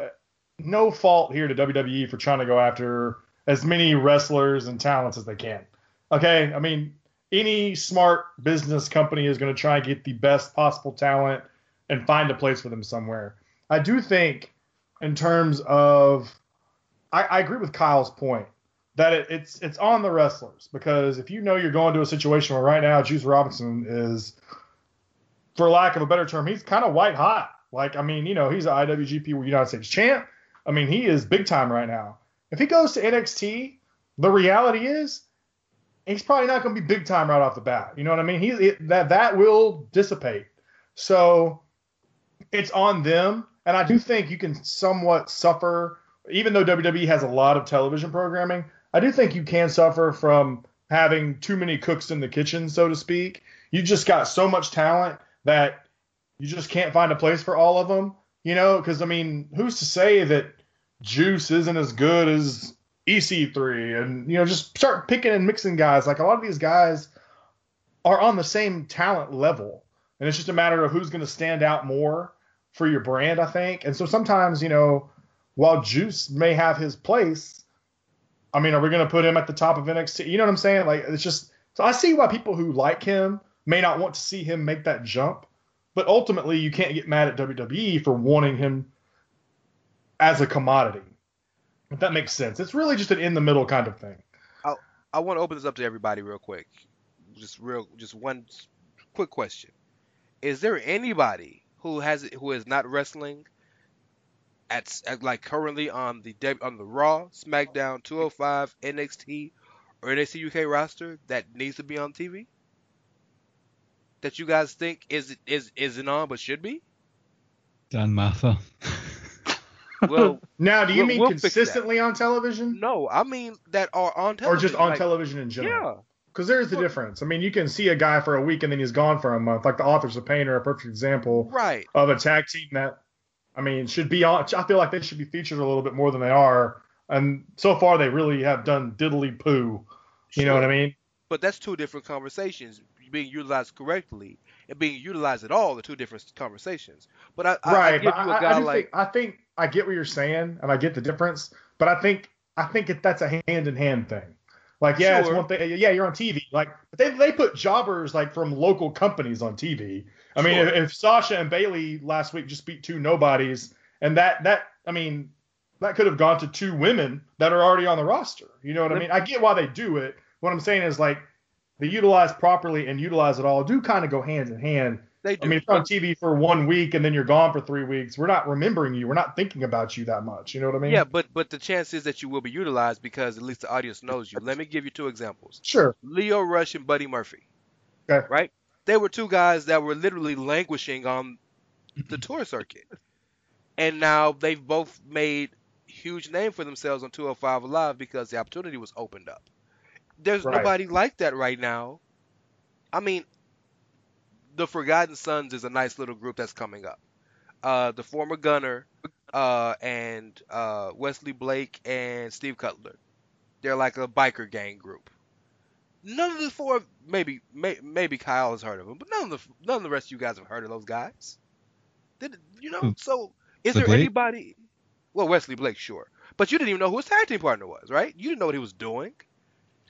no fault here to WWE for trying to go after as many wrestlers and talents as they can. Okay, I mean, any smart business company is going to try and get the best possible talent and find a place for them somewhere. I do think, in terms of, I, I agree with Kyle's point that it, it's it's on the wrestlers because if you know you're going to a situation where right now Juice Robinson is, for lack of a better term, he's kind of white hot. Like I mean, you know, he's an IWGP United States champ. I mean, he is big time right now. If he goes to NXT, the reality is he's probably not going to be big time right off the bat. You know what I mean? He's it, that that will dissipate. So it's on them, and I do think you can somewhat suffer, even though WWE has a lot of television programming. I do think you can suffer from having too many cooks in the kitchen, so to speak. You just got so much talent that you just can't find a place for all of them. You know, because I mean, who's to say that Juice isn't as good as EC3 and you know just start picking and mixing guys. Like a lot of these guys are on the same talent level, and it's just a matter of who's going to stand out more for your brand, I think. And so sometimes you know, while Juice may have his place, I mean, are we going to put him at the top of NXT? You know what I'm saying? Like it's just so I see why people who like him may not want to see him make that jump, but ultimately you can't get mad at WWE for wanting him as a commodity. If that makes sense. It's really just an in the middle kind of thing. I want to open this up to everybody real quick. Just real, just one quick question: Is there anybody who has who is not wrestling at, at like currently on the on the Raw, SmackDown, 205, NXT, or NXT UK roster that needs to be on TV? That you guys think is is isn't on but should be? Dan Mather. Well, Now, do you We'll- mean we'll consistently on television, no, I mean that are on television or just on like- television in general? Yeah. Because there's the Well- difference. I mean, you can see a guy for a week and then he's gone for a month. Like the authors of Pain are a perfect example Right. of a tag team that, I mean, should be on. I feel like they should be featured a little bit more than they are. And so far, they really have done diddly poo. You know what I mean? But that's two different conversations being utilized correctly and being utilized at all are two different conversations. But I, I, I right. give you a I, guy I, like think, I think I get what you're saying and I get the difference. But I think I think it, that's a hand in hand thing. Like, yeah, it's one thing. Yeah, you're on TV. Like, they they put jobbers like from local companies on TV. I mean, if, if Sasha and Bayley last week just beat two nobodies, and that that I mean, that could have gone to two women that are already on the roster. You know what I mean? I get why they do it. What I'm saying is like, they utilize properly and utilize it all do kind of go hand in hand. they do. I mean, if you're on TV for one week and then you're gone for three weeks, we're not remembering you. We're not thinking about you that much. You know what I mean? yeah, but but the chance is that you will be utilized because at least the audience knows you. Let me give you two examples. Sure. Leo Rush and Buddy Murphy. Okay. Right? They were two guys that were literally languishing on the tour circuit. And now they've both made huge name for themselves on 205 Alive because the opportunity was opened up. There's Right. nobody like that right now. I mean, the Forgotten Sons is a nice little group that's coming up. Uh, the former Gunner uh, and uh, Wesley Blake and Steve Cutler. They're like a biker gang group. None of the four, maybe may, maybe Kyle has heard of them, but none of the none of the rest of you guys have heard of those guys. Did you know? So is The there Blake? anybody? Well, Wesley Blake, sure, but you didn't even know who his tag team partner was, right? You didn't know what he was doing.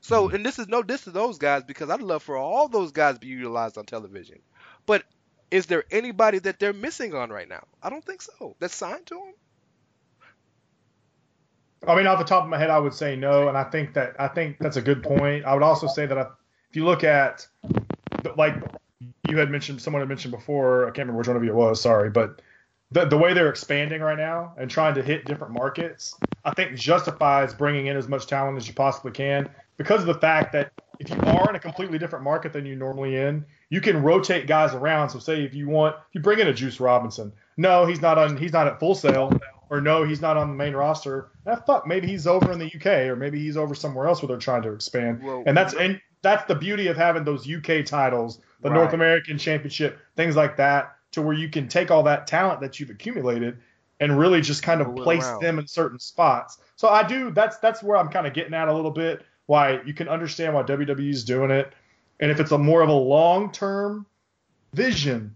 So, mm-hmm. and this is no diss to those guys because I'd love for all those guys to be utilized on television. But is there anybody that they're missing on right now? I don't think so. That's signed to them. I mean, off the top of my head, I would say no, and I think that I think that's a good point. I would also say that I, if you look at, like you had mentioned, someone had mentioned before, I can't remember which one of you it was, sorry, but the the way they're expanding right now and trying to hit different markets, I think justifies bringing in as much talent as you possibly can because of the fact that if you are in a completely different market than you normally in, you can rotate guys around. So say if you want, if you bring in a Juice Robinson, no, he's not on, he's not at Full Sail, or no, he's not on the main roster. Ah, fuck, maybe he's over in the UK, or maybe he's over somewhere else where they're trying to expand. Well, and that's and that's the beauty of having those UK titles, the Right. North American Championship, things like that, to where you can take all that talent that you've accumulated and really just kind of place around. them in certain spots. So I do that's that's where I'm kind of getting at a little bit. Why you can understand why WWE's doing it, and if it's a more of a long term vision,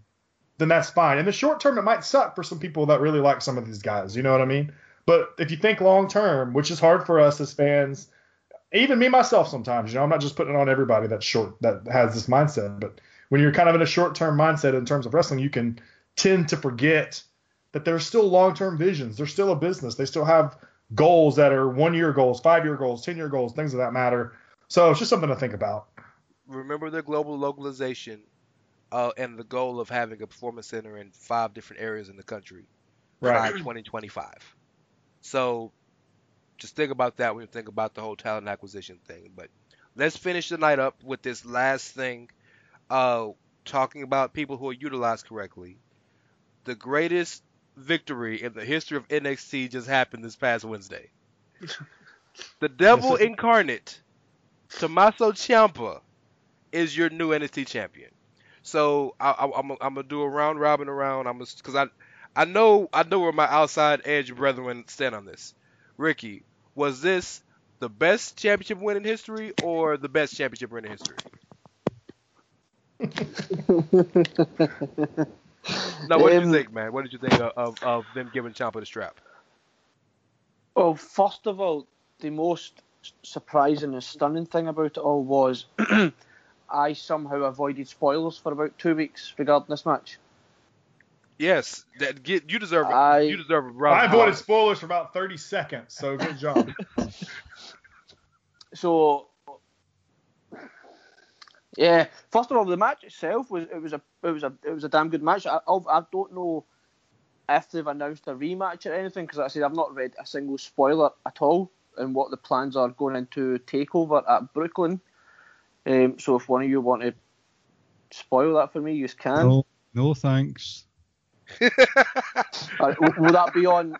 then that's fine. In the short term, it might suck for some people that really like some of these guys. You know what I mean? But if you think long term, which is hard for us as fans, even me myself sometimes, you know, I'm not just putting it on everybody that's short that has this mindset, but when you're kind of in a short term mindset in terms of wrestling, you can tend to forget that there's still long term visions. They're still a business. They still have goals that are one year goals, five year goals, ten year goals, things of that matter. So it's just something to think about. remember the global localization uh, and the goal of having a performance center in five different areas in the country by Right. 2025. So just think about that when you think about the whole talent acquisition thing. But let's finish the night up with this last thing, uh, talking about people who are utilized correctly. The greatest victory in the history of NXT just happened this past Wednesday. The Devil Yes. Incarnate, Tommaso Ciampa, is your new NXT champion. So I, I, I'm, I'm gonna do a round robin around. I'm because I I know I know where my outside edge brethren stand on this. Ricky, was this the best championship win in history or the best championship win in history? No, what did you Um, think, man? What did you think of, of, of them giving Ciampa the strap? Well, first of all, the most surprising and stunning thing about it all was I somehow avoided spoilers for about two weeks regarding this match. Yes, that get you deserve I- you deserve a round. I avoided spoilers for about 30 seconds, so good job. So, yeah. First of all, the match itself was it was a it was a it was a damn good match. I I've- don't know if they've announced a rematch or anything because like I said I've not read a single spoiler at all and what the plans are going into Takeover at Brooklyn. Um, so if one of you want to spoil that for me, you can. No, no thanks. Uh, w- will that be on?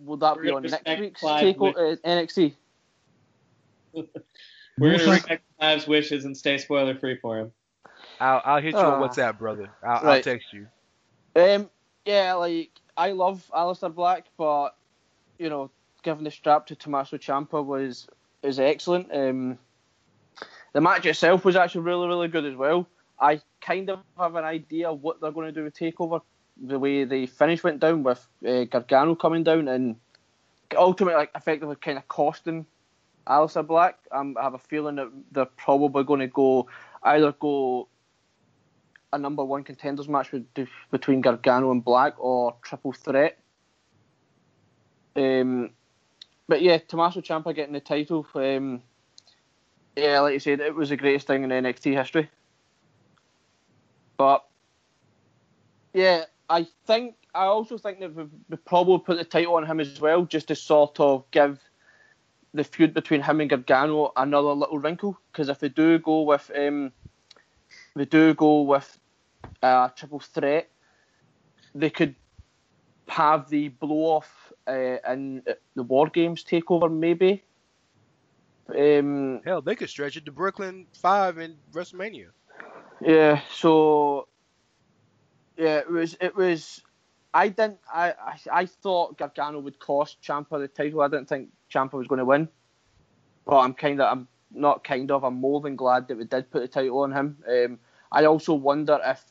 Will that be on next week's Clive take with- uh, NXT? We're gonna respect Clive's wishes and stay spoiler free for him. I'll, I'll hit you on Ah. WhatsApp, brother. I'll, I'll text you. Um, yeah, like I love Aleister Black, but you know, giving the strap to Tommaso Ciampa was is excellent. Um, the match itself was actually really, really good as well. I kind of have an idea what they're going to do with Takeover. The way the finish went down with uh, Gargano coming down and ultimately, like, effectively, kind of costing Aleister Black. Um, I have a feeling that they're probably going to go either go a number one contenders match with, between Gargano and Black or triple threat. Um, but yeah, Tommaso Ciampa getting the title. Um, yeah, like you said, it was the greatest thing in NXT history. But yeah, I think I also think that we we probably put the title on him as well, just to sort of give the feud between him and Gargano another little wrinkle. Because if they do go with um, they do go with a triple threat, they could have the blow off uh, in the War Games takeover, maybe. Um, Hell, they could stretch it to Brooklyn Five in WrestleMania. yeah, so yeah, it was it was. I didn't. I, I I thought Gargano would cost Ciampa the title. I didn't think Ciampa was going to win. But I'm kind of. I'm not kind of. I'm more than glad that we did put the title on him. Um, I also wonder if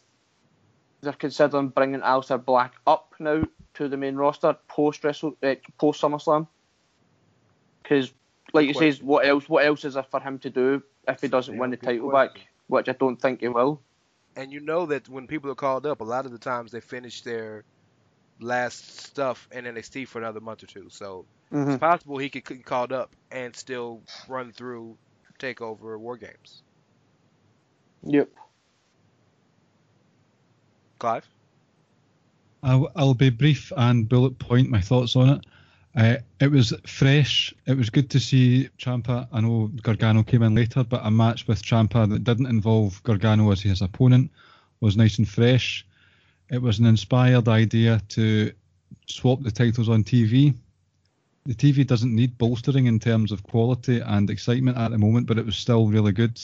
they're considering bringing Aleister Black up now to the main roster post Wrestle uh, post SummerSlam. Because, like you says, what else? What else is there for him to do if he doesn't Yeah, win the title question. back? Which I don't think he will. And you know that when people are called up, a lot of the times they finish their last stuff in NXT for another month or two. So it's possible he could get called up and still run through Takeover War Games. Yep. Clive? I'll, I'll be brief and bullet point my thoughts on it. Uh, it was fresh. It was good to see Ciampa. I know Gargano came in later, but a match with Ciampa that didn't involve Gargano as his opponent was nice and fresh. It was an inspired idea to swap the titles on TV. The TV doesn't need bolstering in terms of quality and excitement at the moment, but it was still really good.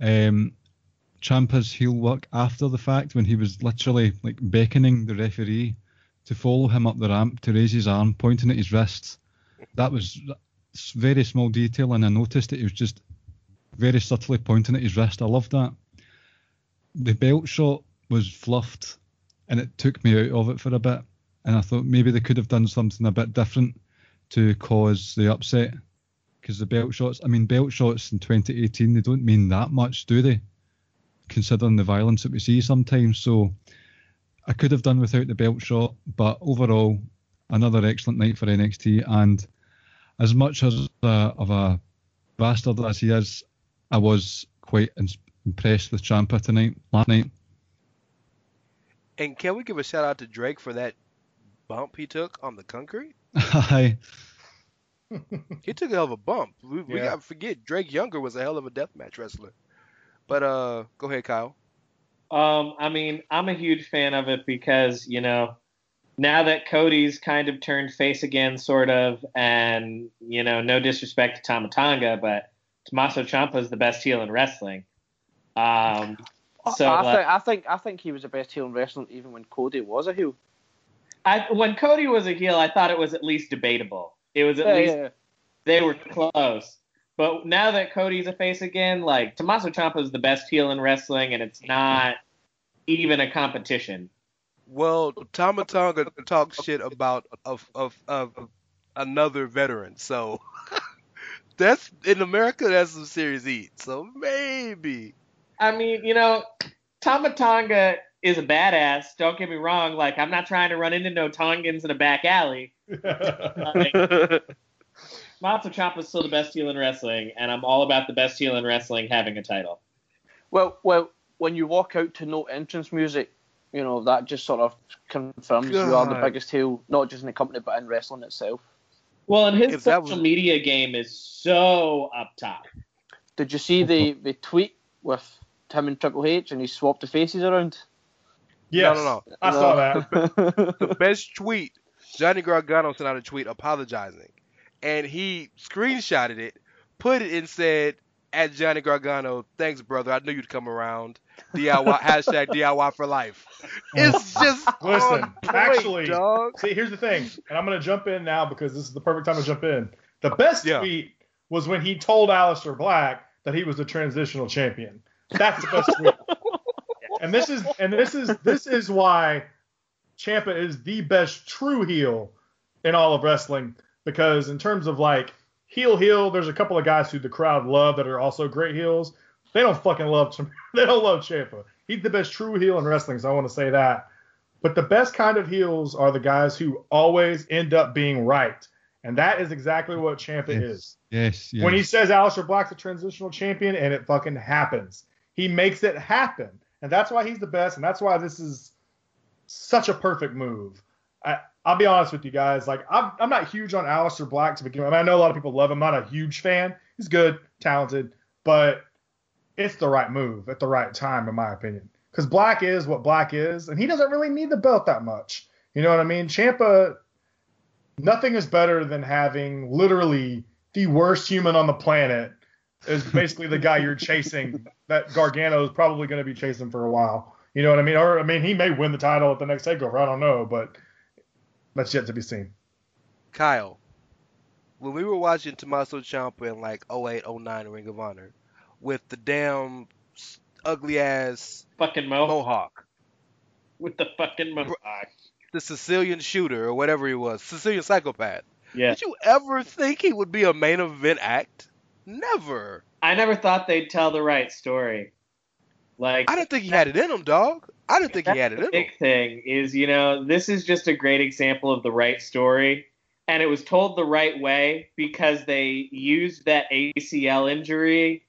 Um, Ciampa's heel work after the fact when he was literally like beckoning the referee to follow him up the ramp to raise his arm, pointing at his wrist. That was very small detail, and I noticed that he was just very subtly pointing at his wrist. I loved that. The belt shot was fluffed, and it took me out of it for a bit. And I thought maybe they could have done something a bit different to cause the upset. Because the belt shots, I mean, belt shots in 2018, they don't mean that much, do they? considering the violence that we see sometimes. So I could have done without the belt shot, but overall, another excellent night for NXT. And as much as a, of a bastard as he is, I was quite impressed with Ciampa tonight, last night. And can we give a shout out to Drake for that bump he took on the concrete? Hi. he took a hell of a bump. We, Yeah. we gotta forget Drake Younger was a hell of a deathmatch wrestler. But uh, go ahead, Kyle. Um, I mean, I'm a huge fan of it because, you know, now that Cody's kind of turned face again, sort of, and, you know, no disrespect to Tama Tonga, but Tommaso Ciampa is the best heel in wrestling. Um, Oh, so, I, like, think, I think I think he was the best heel in wrestling even when Cody was a heel. I, when Cody was a heel, I thought it was at least debatable. It was at Yeah, least yeah. they were close. But now that Cody's a face again, like Tommaso Ciampa is the best heel in wrestling, and it's not even a competition. Well, Tama Tonga talks shit about of, of of another veteran, so that's in America. That's some serious heat. So maybe. I mean, you know, Tama Tonga is a badass. Don't get me wrong. Like, I'm not trying to run into no Tongans in a back alley. Like, Tommaso Ciampa is still the best heel in wrestling, and I'm all about the best heel in wrestling having a title. Well, well, when you walk out to no entrance music, you know that just sort of confirms you are the biggest heel, not just in the company but in wrestling itself. Well, and his If social was- media game is so up top. Did you see the the tweet with him and Triple H and he swapped the faces around? yes, No, no, I saw that. The best tweet. Johnny Gargano sent out a tweet apologizing, and he screenshotted it, put it, and said, "At Johnny Gargano, thanks, brother. I knew you'd come around. DIY hashtag DIY for life. It's just Listen, on point, actually, dog. See, here's the thing, and I'm going to jump in now because this is the perfect time to jump in. The best Yeah. tweet was when he told Aleister Black that he was the transitional champion. That's the best tweet. And this is and this is this is why Ciampa is the best true heel in all of wrestling because in terms of like heel heel, there's a couple of guys who the crowd love that are also great heels. They don't fucking love. They don't love Ciampa. He's the best true heel in wrestling, so I want to say that. But the best kind of heels are the guys who always end up being right. And that is exactly what Ciampa is. Yes, yes. When he says Aleister Black's a transitional champion and it fucking happens. He makes it happen. And that's why he's the best. And that's why this is such a perfect move. I, I'll be honest with you guys. Like, I'm, I'm not huge on Aleister Black to begin with. I, mean, I know a lot of people love him. I'm not a huge fan. He's good, talented, but it's the right move at the right time, in my opinion. Because Black is what Black is, and he doesn't really need the belt that much. You know what I mean? Ciampa, nothing is better than having literally the worst human on the planet is basically the guy you're chasing that Gargano is probably going to be chasing for a while. You know what I mean? Or I mean, he may win the title at the next takeover. I don't know, but that's yet to be seen. Kyle, when we were watching Tommaso Ciampa in like 08, 09 Ring of Honor with the damn ugly ass Fucking Mo mohawk, with the fucking Mohawk. the Sicilian shooter or whatever he was, Sicilian psychopath. Yeah. Did you ever think he would be a main event act? Never. I never thought they'd tell the right story. Like I didn't think he had it in him, dog. I didn't think he had it the in him. big thing is, you know, this is just a great example of the right story. And it was told the right way because they used that ACL injury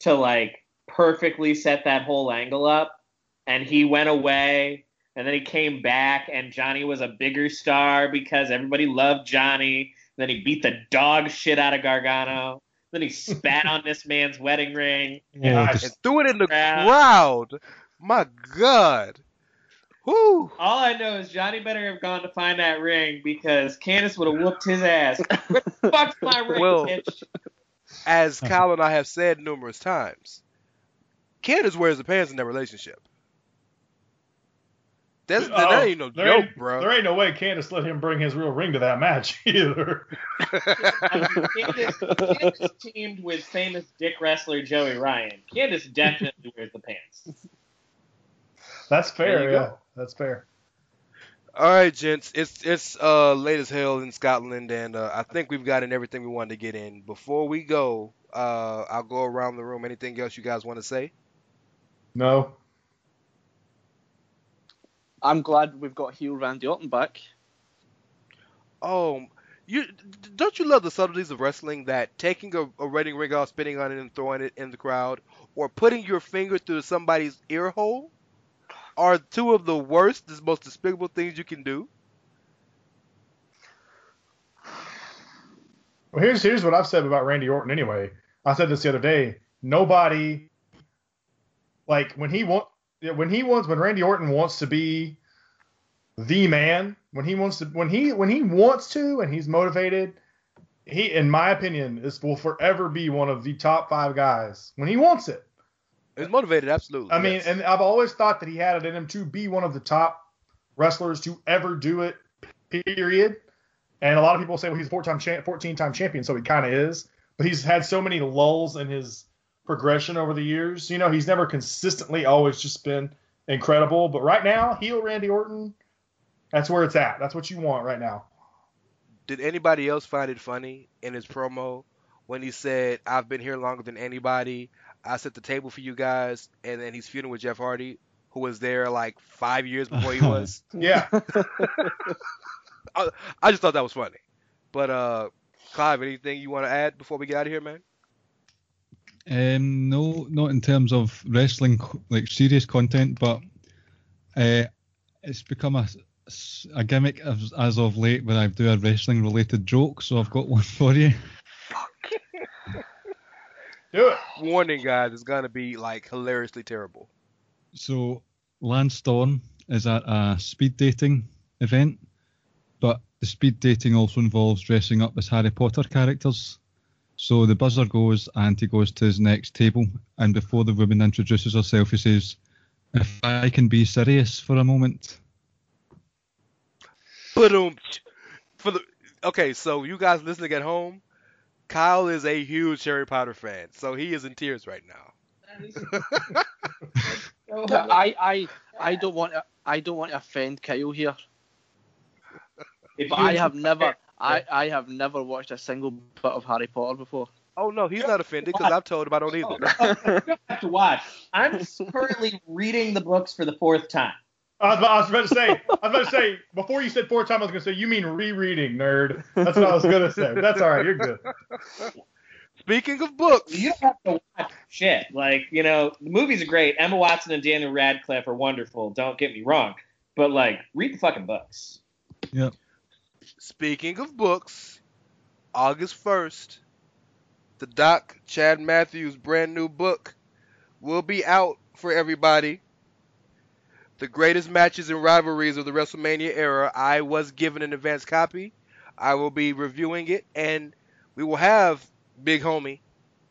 to like perfectly set that whole angle up. And he went away and then he came back, and Johnny was a bigger star because everybody loved Johnny. Then he beat the dog shit out of Gargano. Then he spat on this man's wedding ring. Yeah, Nice. just- And threw it in the Crowd. crowd. My God. Whoo. All I know is Johnny better have gone to find that ring because Candice would have whooped his ass. Where the fuck's my ring, Well- bitch? As Kyle and I have said numerous times, Candice wears the pants in their relationship. That's, Oh, that ain't no there joke, ain't, bro. There ain't no way Candice let him bring his real ring to that match either. I mean, Candice, Candice teamed with famous dick wrestler Joey Ryan. Candice definitely wears the pants. That's fair. Yeah, go. that's fair. All right, gents. It's it's uh late as hell in Scotland, and uh, I think we've gotten everything we wanted to get in. Before we go, uh, I'll go around the room. Anything else you guys want to say? No. I'm glad we've got heel Randy Orton back. Oh, you don't you love the subtleties of wrestling? That taking a, a wedding ring off, spitting on it, and throwing it in the crowd, or putting your finger through somebody's ear hole, are two of the worst, the most despicable things you can do. Well, here's here's what I've said about Randy Orton. Anyway, I said this the other day. Nobody, like when he want, yeah, when he wants, when Randy Orton wants to be the man, when he wants to, when he when he wants to, and he's motivated, he, in my opinion, is will forever be one of the top five guys when he wants it. It's motivated, absolutely. I mean, yes. and I've always thought that he had it in him to be one of the top wrestlers to ever do it. Period. And a lot of people say, well, he's a 14 time, 14 time champion, so he kind of is. But he's had so many lulls in his progression over the years. You know, he's never consistently always just been incredible. But right now, heel Randy Orton, that's where it's at. That's what you want right now. Did anybody else find it funny in his promo when he said, "I've been here longer than anybody. I set the table for you guys," and then he's feuding with Jeff Hardy, who was there like five years before he was. Yeah. I just thought that was funny. But uh, Clive, anything you want to add before we get out of here, man? Um, no, not in terms of wrestling, like serious content, but uh, it's become a, a gimmick as, as of late where I do a wrestling related joke. So I've got one for you. Do it. Warning, guys, it's gonna be like hilariously terrible. So Lance Storm is at a speed dating event, but the speed dating also involves dressing up as Harry Potter characters. So the buzzer goes and he goes to his next table, and before the woman introduces herself, he says, "If I can be serious for a moment." For the okay, so you guys listening at home, Kyle is a huge Harry Potter fan, so he is in tears right now. I, I, I don't want to, I don't want to offend Kyle here, If but I have never, I, I have never watched a single bit of Harry Potter before. Oh no, he's not offended because oh, I've told him I don't Oh, either. oh, you don't have to watch. I'm currently reading the books for the fourth time. I was, about, I was about to say, I was about to say, before you said four times, I was going to say, you mean rereading, nerd. That's what I was going to say. That's all right. You're good. Speaking of books, You don't have to watch shit. Like, you know, the movies are great. Emma Watson and Daniel Radcliffe are wonderful. Don't get me wrong. But, like, read the fucking books. Speaking of books, August first, the Doc Chad Matthews brand new book will be out for everybody. The greatest matches and rivalries of the WrestleMania era. I was given an advance copy. I will be reviewing it, and we will have Big Homie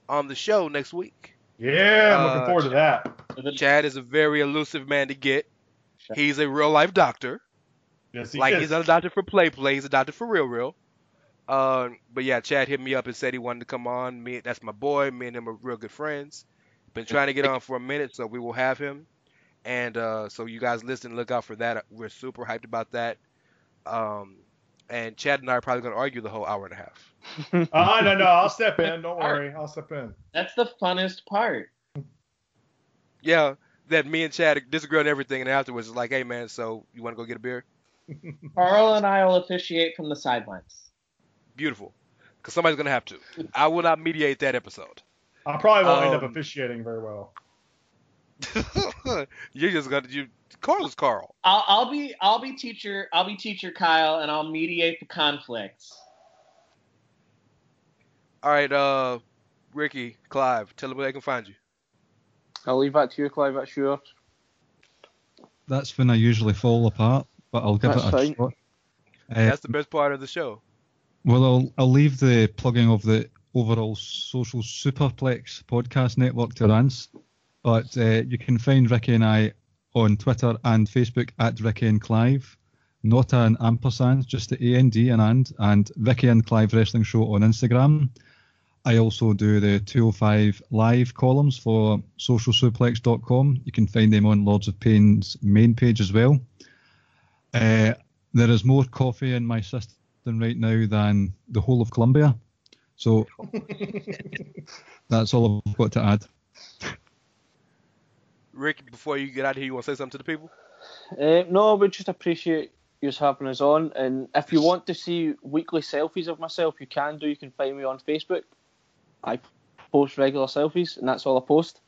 on the show next week. Yeah, I'm Uh, looking forward to that. Chad is a very elusive man to get. He's a real life doctor. Yes, he like is. he's not a doctor for play play, he's a doctor for real real. Um, but yeah, Chad hit me up and said he wanted to come on. Me, that's my boy. Me and him are real good friends. Been trying to get on for a minute, so we will have him. And uh, so you guys listen, look out for that. We're super hyped about that. Um, and Chad and I are probably gonna argue the whole hour and a half. Uh, no, no, I'll step in. Don't worry. I'll step in. That's the funnest part. Yeah, that me and Chad disagree on everything, and afterwards it's like, hey man, so you want to go get a beer? Karl and I will officiate from the sidelines. Beautiful, because somebody's gonna have to. I will not mediate that episode. I probably won't end up Um, officiating very well. You're just gonna you Karl is Karl. I'll, I'll be I'll be teacher I'll be teacher Kyle, and I'll mediate the conflicts. All right, uh, Ricky, Clive, tell them where they can find you. I'll leave that to you, Clive. That's yours. That's when I usually fall apart, but I'll give That's it a fine. shot. Uh, That's the best part of the show. Well, I'll, I'll leave the plugging of the overall social superplex podcast network to Rance, but uh, you can find Ricky and I on Twitter and Facebook at Ricky and Clive, not an ampersand, just the A and D and and, and Ricky and Clive Wrestling Show on Instagram. I also do the 205 live columns for socialsuplex.com. You can find them on Lords of Pain's main page as well. Uh, there is more coffee in my system right now than the whole of Colombia. So that's all I've got to add. Rick, before you get out of here, you want to say something to the people? Uh, no, we just appreciate you having us on. And if you want to see weekly selfies of myself, you can do. You can find me on Facebook. I post regular selfies, and that's all I post.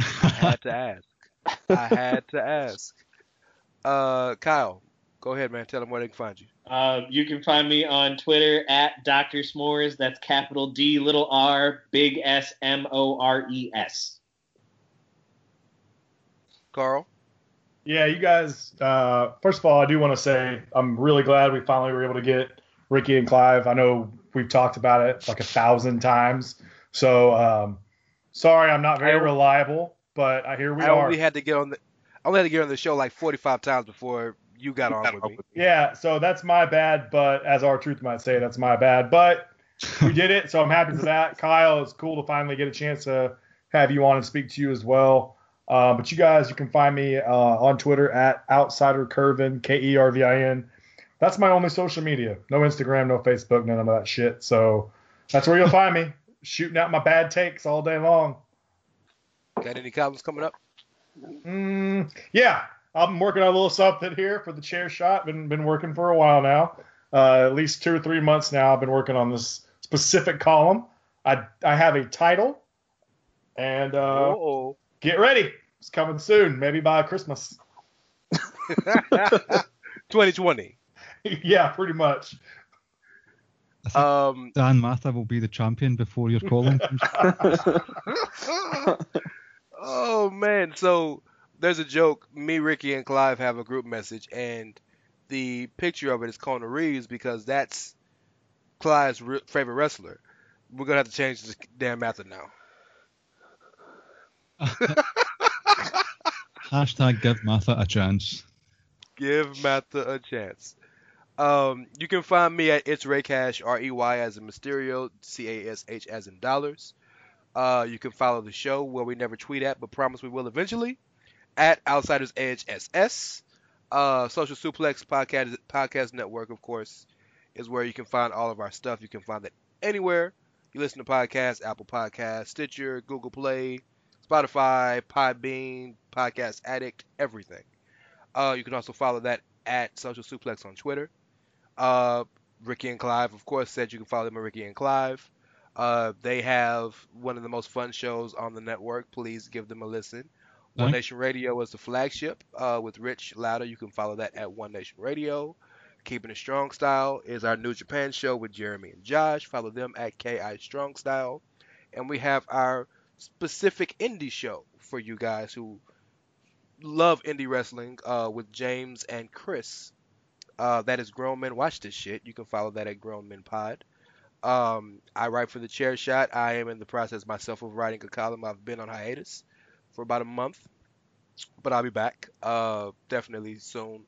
I had to ask. I had to ask. Uh, Kyle, go ahead, man. Tell them where they can find you. Uh, you can find me on Twitter at Dr. S'mores. That's capital D, little R, big S, M O R E S. Karl. Yeah, you guys. Uh, first of all, I do want to say I'm really glad we finally were able to get Ricky and Clive. I know we've talked about it like a thousand times. So um, sorry, I'm not very I- reliable, but I here we I are. only had to get on the. I only had to get on the show like 45 times before you got on with me. Yeah, so that's my bad, but as R-Truth might say, that's my bad. But we did it, so I'm happy for that. Kyle, it's cool to finally get a chance to have you on and speak to you as well. Uh, but you guys, you can find me uh, on Twitter at Outsider Kervin, K E R V I N. That's my only social media. No Instagram, no Facebook, none of that shit. So that's where you'll find me, shooting out my bad takes all day long. Got any columns coming up? Mm, yeah, I'm working on a little something here for the chair shot. Been been working for a while now, uh, at least two or three months now. I've been working on this specific column. I I have a title, and uh, get ready. It's coming soon, maybe by Christmas. 2020. yeah, pretty much. Um, Dan Mather will be the champion before your column. oh man, so there's a joke. Me, Ricky, and Clive have a group message, and the picture of it is Kona Reeves because that's Clive's re- favorite wrestler. We're gonna have to change this damn method now. Hashtag give Matha a chance. Give Matha a chance. Um, you can find me at it's Rey Cash, R E Y as in Mysterio, C A S H as in dollars. Uh, you can follow the show where we never tweet at, but promise we will eventually. At Outsiders Edge SS. Uh, Social Suplex Podcast Podcast Network, of course, is where you can find all of our stuff. You can find it anywhere you listen to podcasts: Apple Podcasts, Stitcher, Google Play, Spotify, Podbean, Podcast Addict, everything. Uh, you can also follow that at Social Suplex on Twitter. Uh, Ricky and Clive, of course, said you can follow them at Ricky and Clive. Uh, they have one of the most fun shows on the network. Please give them a listen. One Nation Radio is the flagship uh, with Rich Louder. You can follow that at One Nation Radio. Keeping It Strong Style is our New Japan show with Jeremy and Josh. Follow them at KI Strong Style. And we have our specific indie show for you guys who love indie wrestling uh, with James and Chris. Uh, that is Grown Men Watch This Shit. You can follow that at Grown Men Pod. Um, I write for the Chair Shot. I am in the process myself of writing a column. I've been on hiatus for about a month, but I'll be back uh, definitely soon.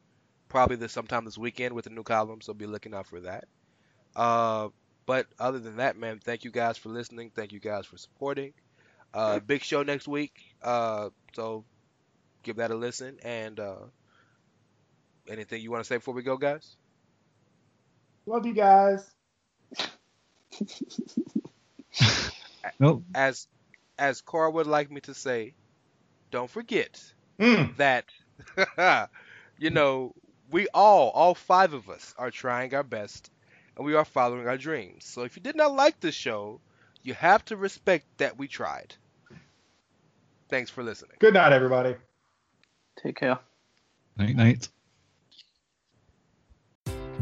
Probably this sometime this weekend with a new column, so be looking out for that. Uh, but other than that, man, thank you guys for listening. Thank you guys for supporting. Uh, big show next week, uh, so give that a listen. And uh, anything you want to say before we go, guys? Love you guys. Well, As as Cora would like me to say, don't forget Mm. that you know we all, all five of us, are trying our best, and we are following our dreams. So if you did not like the show, you have to respect that we tried. Thanks for listening. Good night, everybody. Take care. Night night.